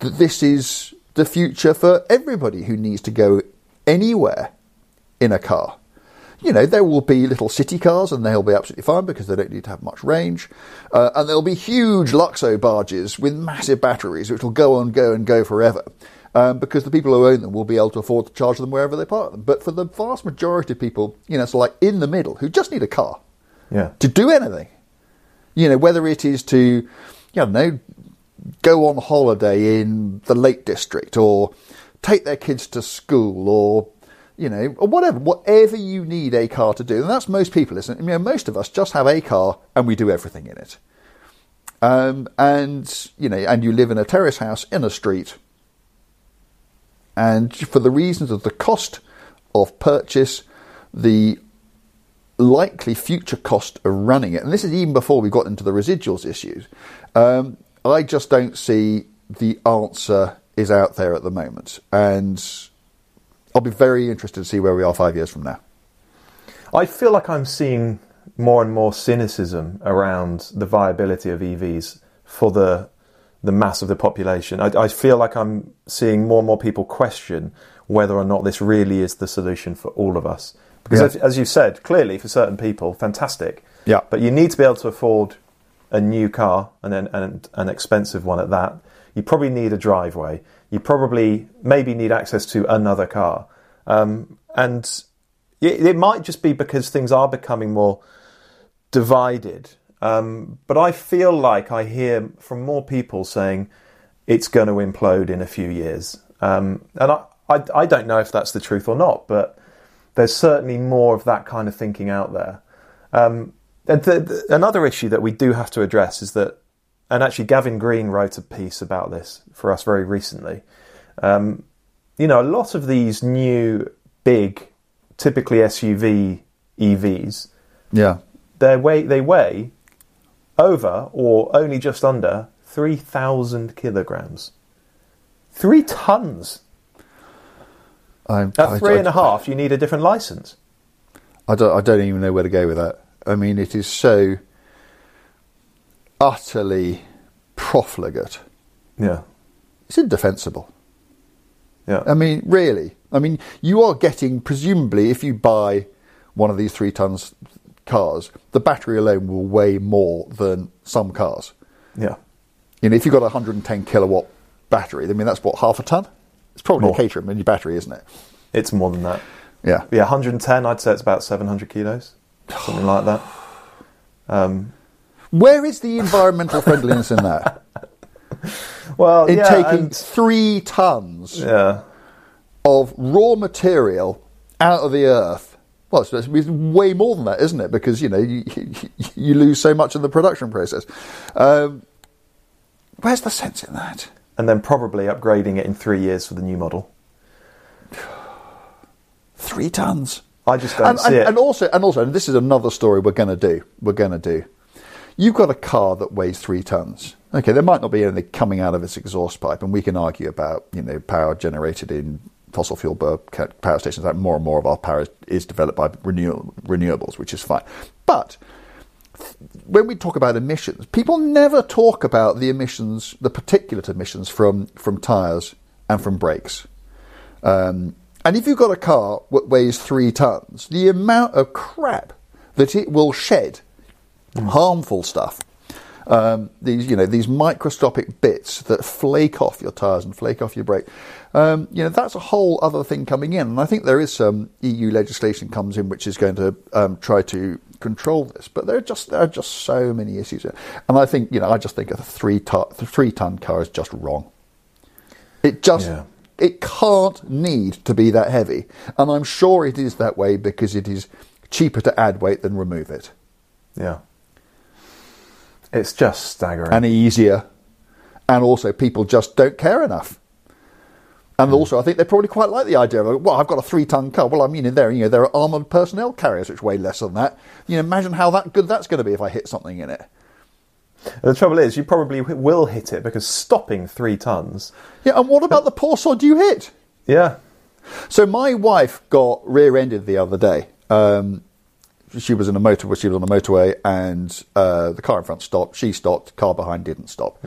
that this is the future for everybody who needs to go anywhere in a car. You know, there will be little city cars and they'll be absolutely fine because they don't need to have much range. Uh, and there'll be huge Luxo barges with massive batteries which will go and go and go forever. Um, because the people who own them will be able to afford to charge them wherever they park them. But for the vast majority of people, you know, it's like in the middle who just need a car Yeah, to do anything. You know, whether it is to, you know, go on holiday in the Lake District or take their kids to school or, you know, or whatever, whatever you need a car to do. And that's most people, isn't it? I mean, most of us just have a car and we do everything in it. Um, and, you know, and you live in a terrace house in a street. And for the reasons of the cost of purchase, the likely future cost of running it, and this is even before we got into the residuals issues, um, I just don't see the answer is out there at the moment. And I'll be very interested to see where we are five years from now. I feel like I'm seeing more and more cynicism around the viability of EVs for the the mass of the population. I, I feel like I'm seeing more and more people question whether or not this really is the solution for all of us. Because Yeah. as, as you said, clearly for certain people, fantastic. Yeah. But you need to be able to afford a new car and then and an expensive one at that. You probably need a driveway. You probably maybe need access to another car. Um, and it, it might just be because things are becoming more divided. Um, but I feel like I hear from more people saying it's going to implode in a few years. Um, and I, I, I don't know if that's the truth or not, but there's certainly more of that kind of thinking out there. Um, and the, the, another issue that we do have to address is that, and actually Gavin Green wrote a piece about this for us very recently. Um, you know, a lot of these new, big, typically SUV EVs, Yeah. they weigh they weigh over or only just under three thousand kilograms. Three tons. I, At I- three I- and a half, you need a different license. I don't, I don't even know where to go with that. I mean, it is so utterly profligate. Yeah, It's indefensible. yeah. I mean, really. I mean, you are getting, presumably, if you buy one of these three tons cars, the battery alone will weigh more than some cars. yeah. You know, if you've got a 110 kilowatt battery, I mean, that's what, half a ton? It's probably More. a Caterham mini battery, isn't it? It's more than that. Yeah. Yeah, 110. I'd say it's about 700 kilos, something like that. Um, Where is the environmental friendliness in that? well, In yeah, taking and- three tons yeah, of raw material out of the earth. Well, it's, it's way more than that, isn't it? Because you know you, you lose so much in the production process. Um, where's the sense in that? and then probably upgrading it in three years for the new model. Three tons. I just don't and, see and, it. and also, and also, and this is another story we're going to do. We're going to do. You've got a car that weighs three tons. Okay, there might not be anything coming out of its exhaust pipe, and we can argue about you know power generated in fossil fuel power stations. Like more and more of our power is developed by renew- renewables, which is fine. But when we talk about emissions, people never talk about the emissions, the particulate emissions from from tyres and from brakes. Um, and if you've got a car that weighs three tons, the amount of crap that it will shed, harmful stuff, um, these you know these microscopic bits that flake off your tyres and flake off your brake, um, you know that's a whole other thing coming in. And I think there is some EU legislation comes in which is going to um, try to control this. But there are just there are just so many issues, and I think you know I just think a three ton three ton car is just wrong. It just Yeah. it can't need to be that heavy, and I'm sure it is that way because it is cheaper to add weight than remove it, Yeah. It's just staggering. and easier, and also people just don't care enough. And also, I think they probably quite like the idea of, well, I've got a three-ton car. Well, I mean, in there, you know, there are armoured personnel carriers which weigh less than that. You know, imagine how that good that's going to be if I hit something in it. the trouble is, you probably will hit it because stopping three tons. Yeah, and what about the poor sod you hit? Yeah. So my wife got rear-ended the other day. Um, she was in a motor. She was on a motorway, and uh, the car in front stopped. She stopped. Car behind didn't stop.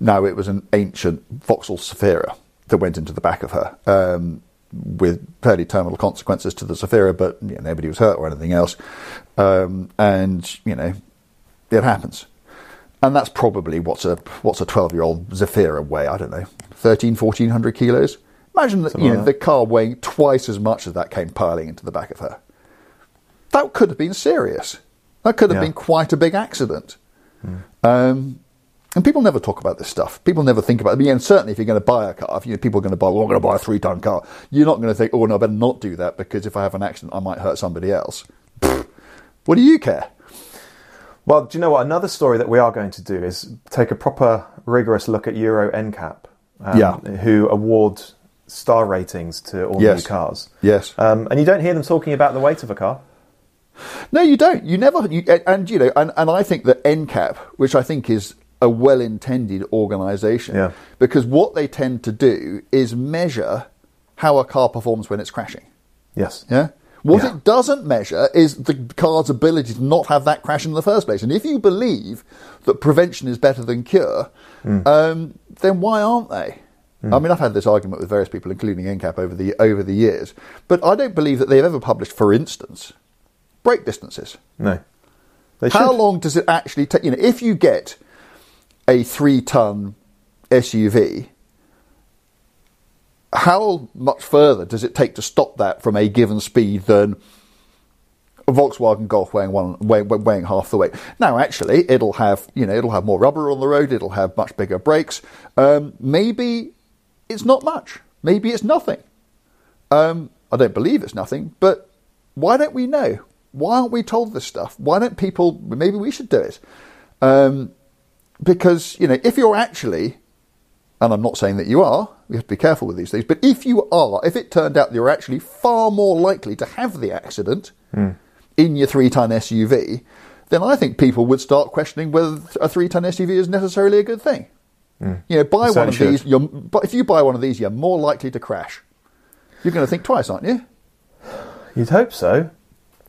Now it was an ancient Vauxhall Zafira that went into the back of her, um, with fairly terminal consequences to the Zafira, but you know, nobody was hurt or anything else. Um, and you know, it happens. And that's probably what's a what's a twelve year old Zafira weigh? I don't know, 13, 1400 kilos. Imagine that you know like the car weighing twice as much as that came piling into the back of her. That could have been serious. That could have Yeah. been quite a big accident. Um, and people never talk about this stuff. People never think about it. I mean, and certainly if you're going to buy a car, if you know, people are going to buy, well, I'm going to buy a three ton car, you're not going to think, oh, no, I better not do that because if I have an accident, I might hurt somebody else. Pfft. What do you care? Well, do you know what? Another story that we are going to do is take a proper, rigorous look at Euro NCAP, um, Yeah. who award star ratings to all Yes. new cars. Yes. Um, and you don't hear them talking about the weight of a car. No, you don't. You never. You, and you know, and, and I think that NCAP, which I think is a well-intended organisation, Yeah. because what they tend to do is measure how a car performs when it's crashing. Yes. Yeah. What Yeah. it doesn't measure is the car's ability to not have that crash in the first place. And if you believe that prevention is better than cure, um, then why aren't they? I mean, I've had this argument with various people, including NCAP, over the over the years, but I don't believe that they've ever published, for instance, brake distances. No. How long does it actually take? You know, if you get a three-ton SUV, how much further does it take to stop that from a given speed than a Volkswagen Golf weighing one weighing, weighing half the weight? Now, actually, it'll have you know it'll have more rubber on the road. It'll have much bigger brakes. Um, maybe it's not much. Maybe it's nothing. Um, I don't believe it's nothing, but why don't we know? Why aren't we told this stuff? Why don't people? Maybe we should do it. Um, because you know, if you're actually, and I'm not saying that you are, we have to be careful with these things. But if you are, if it turned out that you're actually far more likely to have the accident hmm. in your three-ton SUV, then I think people would start questioning whether a three-ton SUV is necessarily a good thing. Hmm. You know, buy one of certainly these. You're, but if you buy one of these, you're more likely to crash. You're going to think twice, aren't you? You'd hope so.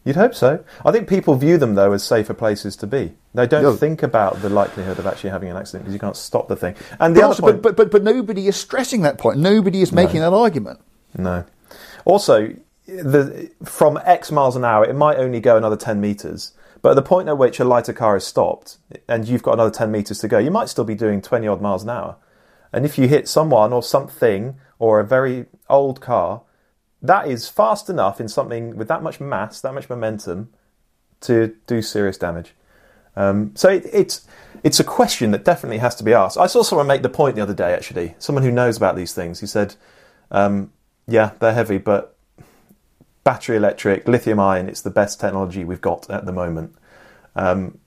You'd hope so. I think people view them though as safer places to be. They don't think about the likelihood of actually having an accident because you can't stop the thing. And the But, other also- point, but, but, but, nobody is stressing that point. Nobody is making that argument. No. Also, the, from X miles an hour, it might only go another 10 metres. But at the point at which a lighter car is stopped and you've got another 10 metres to go, you might still be doing 20 odd miles an hour. And if you hit someone or something or a very old car, that is fast enough in something with that much mass, that much momentum, to do serious damage. Um, so it, it's it's a question that definitely has to be asked. I saw someone make the point the other day. Actually, someone who knows about these things. He said, um, "Yeah, they're heavy, but battery electric, lithium ion, it's the best technology we've got at the moment." Um,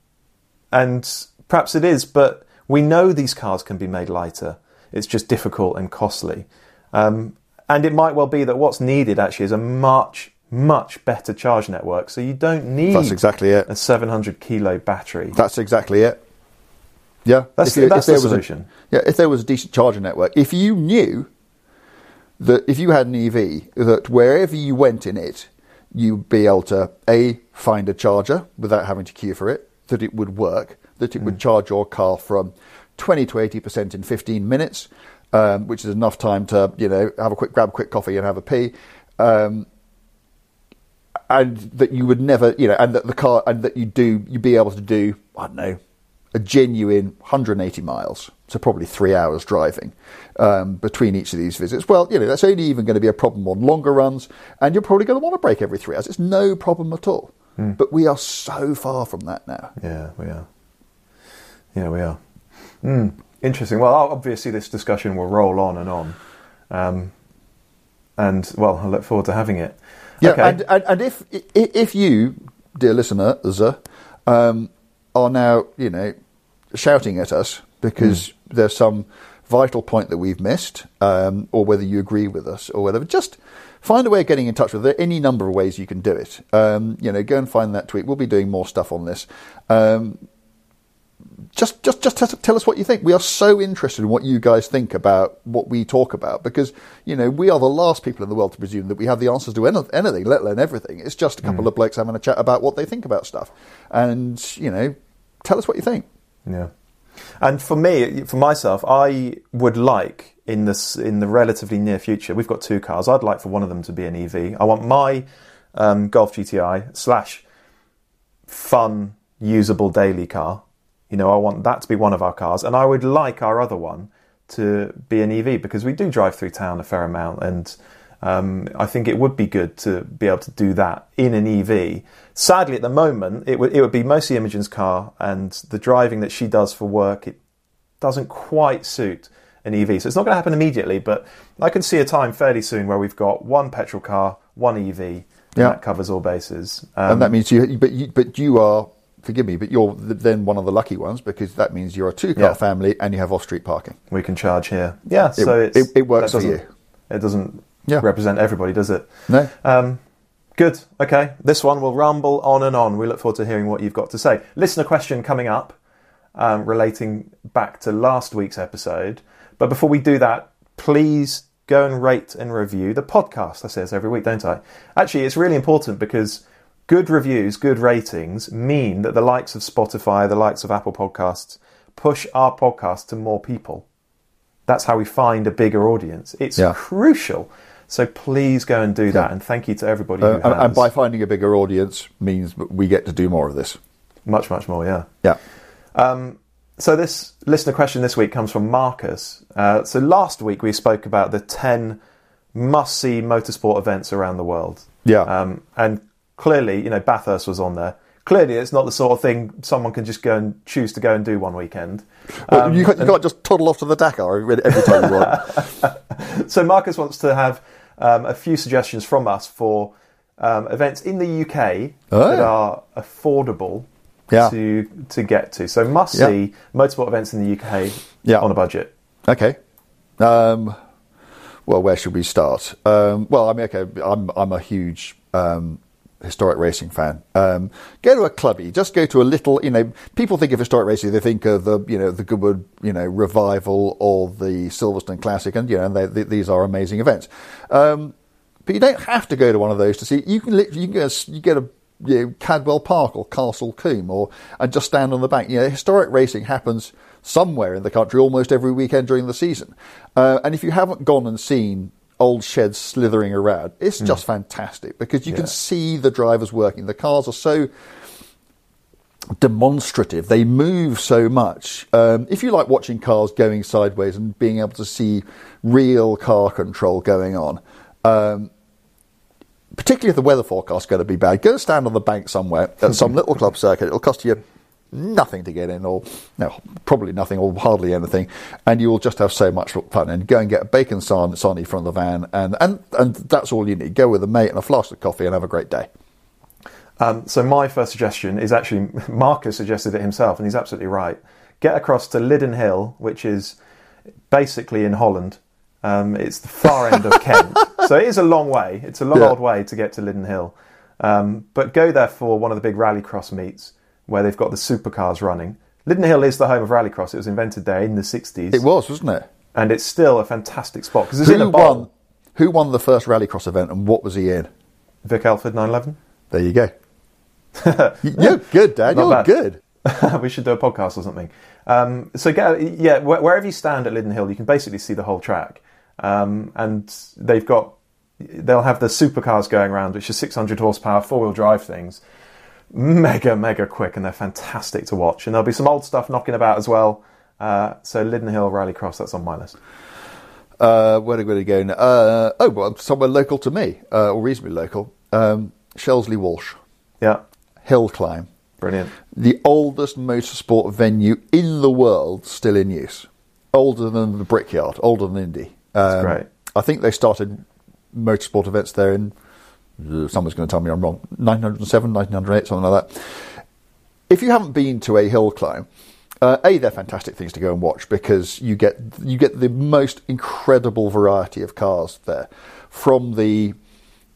and perhaps it is, but we know these cars can be made lighter. It's just difficult and costly. Um, and it might well be that what's needed actually is a much, much better charge network. So you don't need That's exactly it. a 700 kilo battery. That's exactly it. Yeah, That's If the- that's the was a- solution. yeah, if there was a decent charging network, if you knew that if you had an EV, that wherever you went in it, you'd be able to a find a charger without having to queue for it. that it would work, that it would charge your car from 20 to 80% in 15 minutes, um, which is enough time to, you know, have a quick, grab a quick coffee and have a pee. Um, and that you would never, you know, and that the car, and that you do, you'd be able to do, I don't know, a genuine 180 miles, so probably three hours driving um, between each of these visits. Well, you know, that's only even going to be a problem on longer runs, and you're probably going to want to break every three hours. It's no problem at all. But we are so far from that now. Yeah, we are. Yeah, we are. Mm, interesting. Well, obviously, this discussion will roll on and on. Um, and, well, I look forward to having it. Yeah, Okay. and, and, and if if you, dear listener, um, are now you know shouting at us because there's some vital point that we've missed, um, or whether you agree with us or whatever, just find a way of getting in touch with us. There are any number of ways you can do it. Um, you know, go and find that tweet. We'll be doing more stuff on this. Um, just just just tell us what you think. We are so interested in what you guys think about what we talk about because you know we are the last people in the world to presume that we have the answers to any- anything, let alone everything. It's just a couple of blokes having a chat about what they think about stuff, and you know, tell us what you think. Yeah, and for me, for myself, I would like in this in the relatively near future. We've got two cars. I'd like for one of them to be an EV. I want my um, Golf GTI slash fun, usable daily car. You know, I want that to be one of our cars, and I would like our other one to be an EV because we do drive through town a fair amount, and um, I think it would be good to be able to do that in an EV. Sadly, at the moment, it would it would be mostly Imogen's car, and the driving that she does for work it doesn't quite suit an EV. So it's not going to happen immediately, but I can see a time fairly soon where we've got one petrol car, one EV, and Yeah. that covers all bases. Um, and that means you, but you, but you are. Forgive me, but you're th- then one of the lucky ones because that means you're a two-car Yeah. family and you have off-street parking. we can charge here. Yeah, so It- it's, it- it works for you. It doesn't Yeah. represent everybody, does it? No. Um, good. Okay. This one will ramble on and on. We look forward to hearing what you've got to say. Listener question coming up um, relating back to last week's episode. But before we do that, please go and rate and review the podcast. I say this every week, don't I? Actually, it's really important because good reviews, good ratings mean that the likes of Spotify, the likes of Apple Podcasts push our podcast to more people. That's how we find a bigger audience. It's Yeah. crucial. So please go and do that. And thank you to everybody who Uh, and, and by finding a bigger audience means we get to do more of this. much, much more, yeah. Yeah. So this listener question this week comes from Marcus. Uh, so last week we spoke about the 10 must-see motorsport events around the world. Yeah. Um, and clearly, you know, Bathurst was on there. Clearly, it's not the sort of thing someone can just go and choose to go and do one weekend. Well, Um, you, can't, you can't just toddle off to the Dakar every, time you want. So Marcus wants to have um, a few suggestions from us for um, events in the UK Oh. that are affordable Yeah. to to get to. So must see motorsport events in the UK Yeah. on a budget. Okay. Um, well, where should we start? Um, well, I mean, okay, I'm I'm a huge um, historic racing fan. Um, go to a clubby. Just go to a little. You know, people think of historic racing. They think of the you know the Goodwood you know revival or the Silverstone Classic, and you know they, th these are amazing events. Um, but you don't have to go to one of those to see. You can lit- you can get a, you get a you know, Cadwell Park or Castle Combe or and just stand on the bank. You know, historic racing happens somewhere in the country almost every weekend during the season. Uh, and if you haven't gone and seen old sheds slithering around, it's just fantastic because you can see the drivers working. The cars are so demonstrative. They move so much. Um, if you like watching cars going sideways and being able to see real car control going on, um, particularly if the weather forecast's going to be bad, go stand on the bank somewhere at some little club circuit. It'll cost you nothing to get in, or no, probably nothing, or hardly anything, and you will just have so much fun. And go and get a bacon sarn, sarnie from the van, and, and and that's all you need. Go with a mate and a flask of coffee, and have a great day. Um, so my first suggestion is actually Marcus suggested it himself, and he's absolutely right. Get across to Lydden Hill, which is basically in Holland. Um, it's the far end of Kent, so it is a long way. It's a long Yeah. old way to get to Lydden Hill. Um, but go there for one of the big rallycross meets where they've got the supercars running. Lydden Hill is the home of rallycross. It was invented there in the 60s. It was, wasn't it? And it's still a fantastic spot because it's in a Who bowl. won? Who won the first rallycross event, and what was he in? Vic Elford 911. There you go. You're good, Dad. Not You're bad. good. we should do a podcast or something. Um, so get yeah, wh- wherever you stand at Lydden Hill, you can basically see the whole track, um, and they've got they'll have the supercars going around, which are 600 horsepower four wheel drive things, mega mega quick, and they're fantastic to watch. And there'll be some old stuff knocking about as well. Uh, so Lydden Hill Rallycross, that's on my list. Uh, where are we going go? Uh, oh, well, somewhere local to me, uh, or reasonably local. Um, Shelsley Walsh Yeah, Hill Climb, brilliant. the oldest motorsport venue in the world still in use. Older than the Brickyard, older than Indy. Um, great. I think they started motorsport events there in, someone's going to tell me I'm wrong, 1907, 1908, something like that. If you haven't been to a hill climb, uh, a they're fantastic things to go and watch because you get you get the most incredible variety of cars there, from the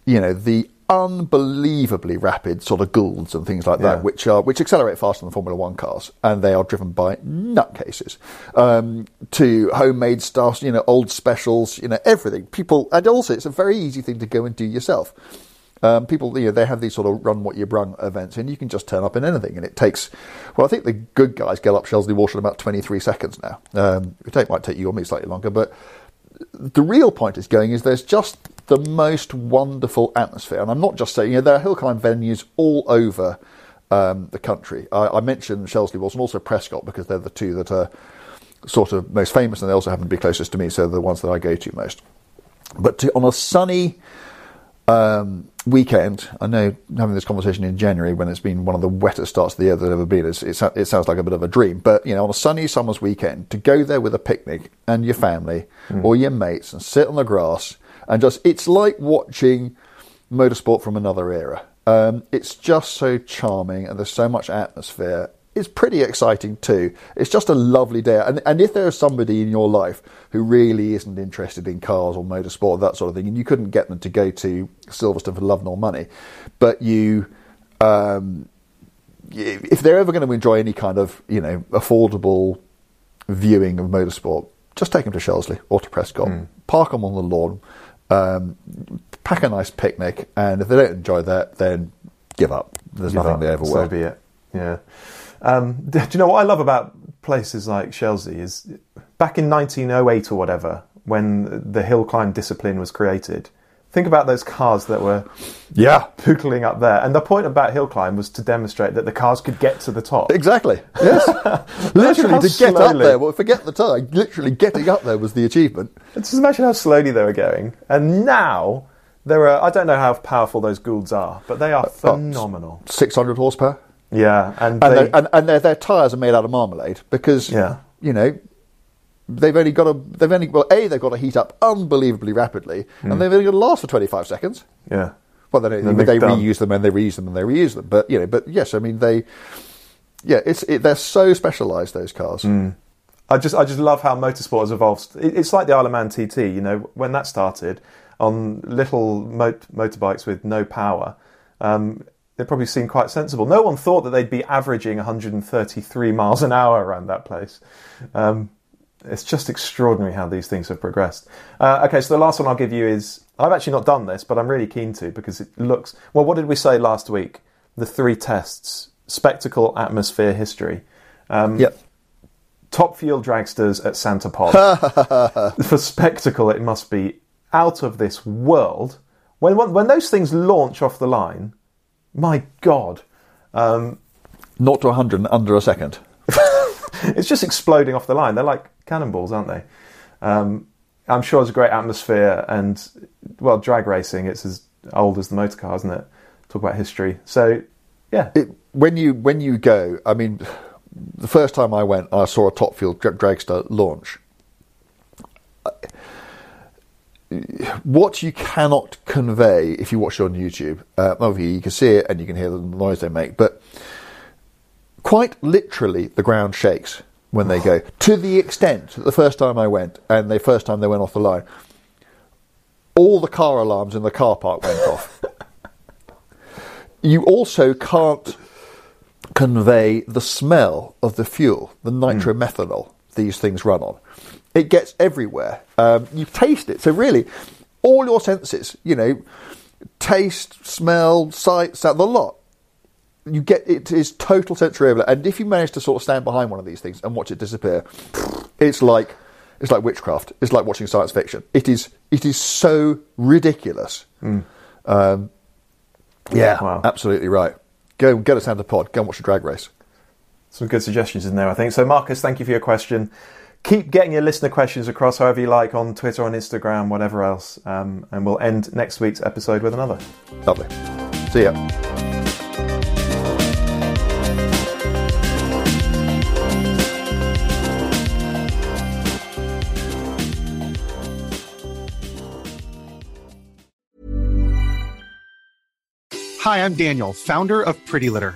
you know the unbelievably rapid sort of Goulds and things like that, Yeah. which are which accelerate faster than Formula One cars, and they are driven by nutcases. Um, to homemade stuff, you know, old specials, you know, everything. People, and also it's a very easy thing to go and do yourself. Um, people, you know, they have these sort of run what you brung events, and you can just turn up in anything, and it takes. Well, I think the good guys get up Shelsley Walsh in about twenty three seconds now. Um, it might take you or me slightly longer, but the real point is going is there's just the most wonderful atmosphere, and I'm not just saying you know there are hill climb venues all over um, the country. I, I mentioned Shelsley Walsh and also Prescott because they're the two that are sort of most famous, and they also happen to be closest to me, so they're the ones that I go to most. But to, on a sunny um, weekend, I know having this conversation in January when it's been one of the wettest starts of the year that ever been, it's, it's, it sounds like a bit of a dream. But you know, on a sunny summer's weekend, to go there with a picnic and your family or your mates and sit on the grass and just, it's like watching motorsport from another era. Um, it's just so charming and there's so much atmosphere. It's pretty exciting too. It's just a lovely day. And, and if there is somebody in your life who really isn't interested in cars or motorsport, that sort of thing, and you couldn't get them to go to Silverstone for love nor money, but you, um, if they're ever going to enjoy any kind of, you know, affordable viewing of motorsport, just take them to Shelsley or to Prescott, park them on the lawn, um, pack a nice picnic, and if they don't enjoy that, then give up. There's Give nothing up. they ever will. so be it. Yeah. Um, do you know what I love about places like Shelsley is back in 1908 or whatever, when the hill climb discipline was created. Think about those cars that were Yeah, pookling up there, and the point about hill climb was to demonstrate that the cars could get to the top. exactly. Yes, literally to get up there. Well, forget the time. Literally getting up there was the achievement. Just imagine how slowly they were going, and now there are. I don't know how powerful those Goulds are, but they are phenomenal. Six hundred horsepower. Yeah, and, and, they, and, and their, their tyres are made out of marmalade because Yeah. you know they've only got to they've only well a they've got to heat up unbelievably rapidly and they've only got to last for 25 seconds yeah. well they, Then they reuse them and they reuse them and they reuse them but you know but yes i mean they yeah it's it, they're so specialized those cars I just I just love how motorsport has evolved. It- It's like the Isle of Man TT. You know, when that started on little mot- motorbikes with no power, um, they probably seemed quite sensible. No one thought that they'd be averaging 133 miles an hour around that place. Um, it's just extraordinary how these things have progressed. Uh, okay, so the last one I'll give you is I've actually not done this, but I'm really keen to because it looks well. What did we say last week? The three tests: spectacle, atmosphere, history. Um, yep Top Fuel Dragsters at Santa Pod. For spectacle, it must be out of this world. When, when when those things launch off the line, my God, um, not to 100 in under a second it's just exploding off the line. They're like cannonballs, aren't they? Um, I'm sure it's a great atmosphere, and well, drag racing. It's as old as the motor car, isn't it? Talk about history. So, yeah, it, when you when you go, I mean, the first time I went, I saw a Top Fuel dragster launch. What you cannot convey if you watch it on YouTube, uh, obviously you can see it and you can hear the noise they make, but quite literally the ground shakes when they go. To the extent that the first time I went, and the first time they went off the line, all the car alarms in the car park went off. You also can't convey the smell of the fuel, the nitromethanol these things run on. It gets everywhere. Um, you taste it. So really, all your senses, you know, taste, smell, sight, sound, the lot, you get it is total sensory overload. And if you manage to sort of stand behind one of these things and watch it disappear, it's like it's like witchcraft. It's like watching science fiction. It is it is so ridiculous. Um, yeah, Wow. absolutely right. Go get us down the pod. Go and watch a drag race. Some good suggestions in there, I think. So, Marcus, thank you for your question. Keep getting your listener questions across however you like on Twitter, on Instagram, whatever else. Um, and we'll end next week's episode with another. Lovely. See ya. Hi, I'm Daniel, founder of PrettyLitter.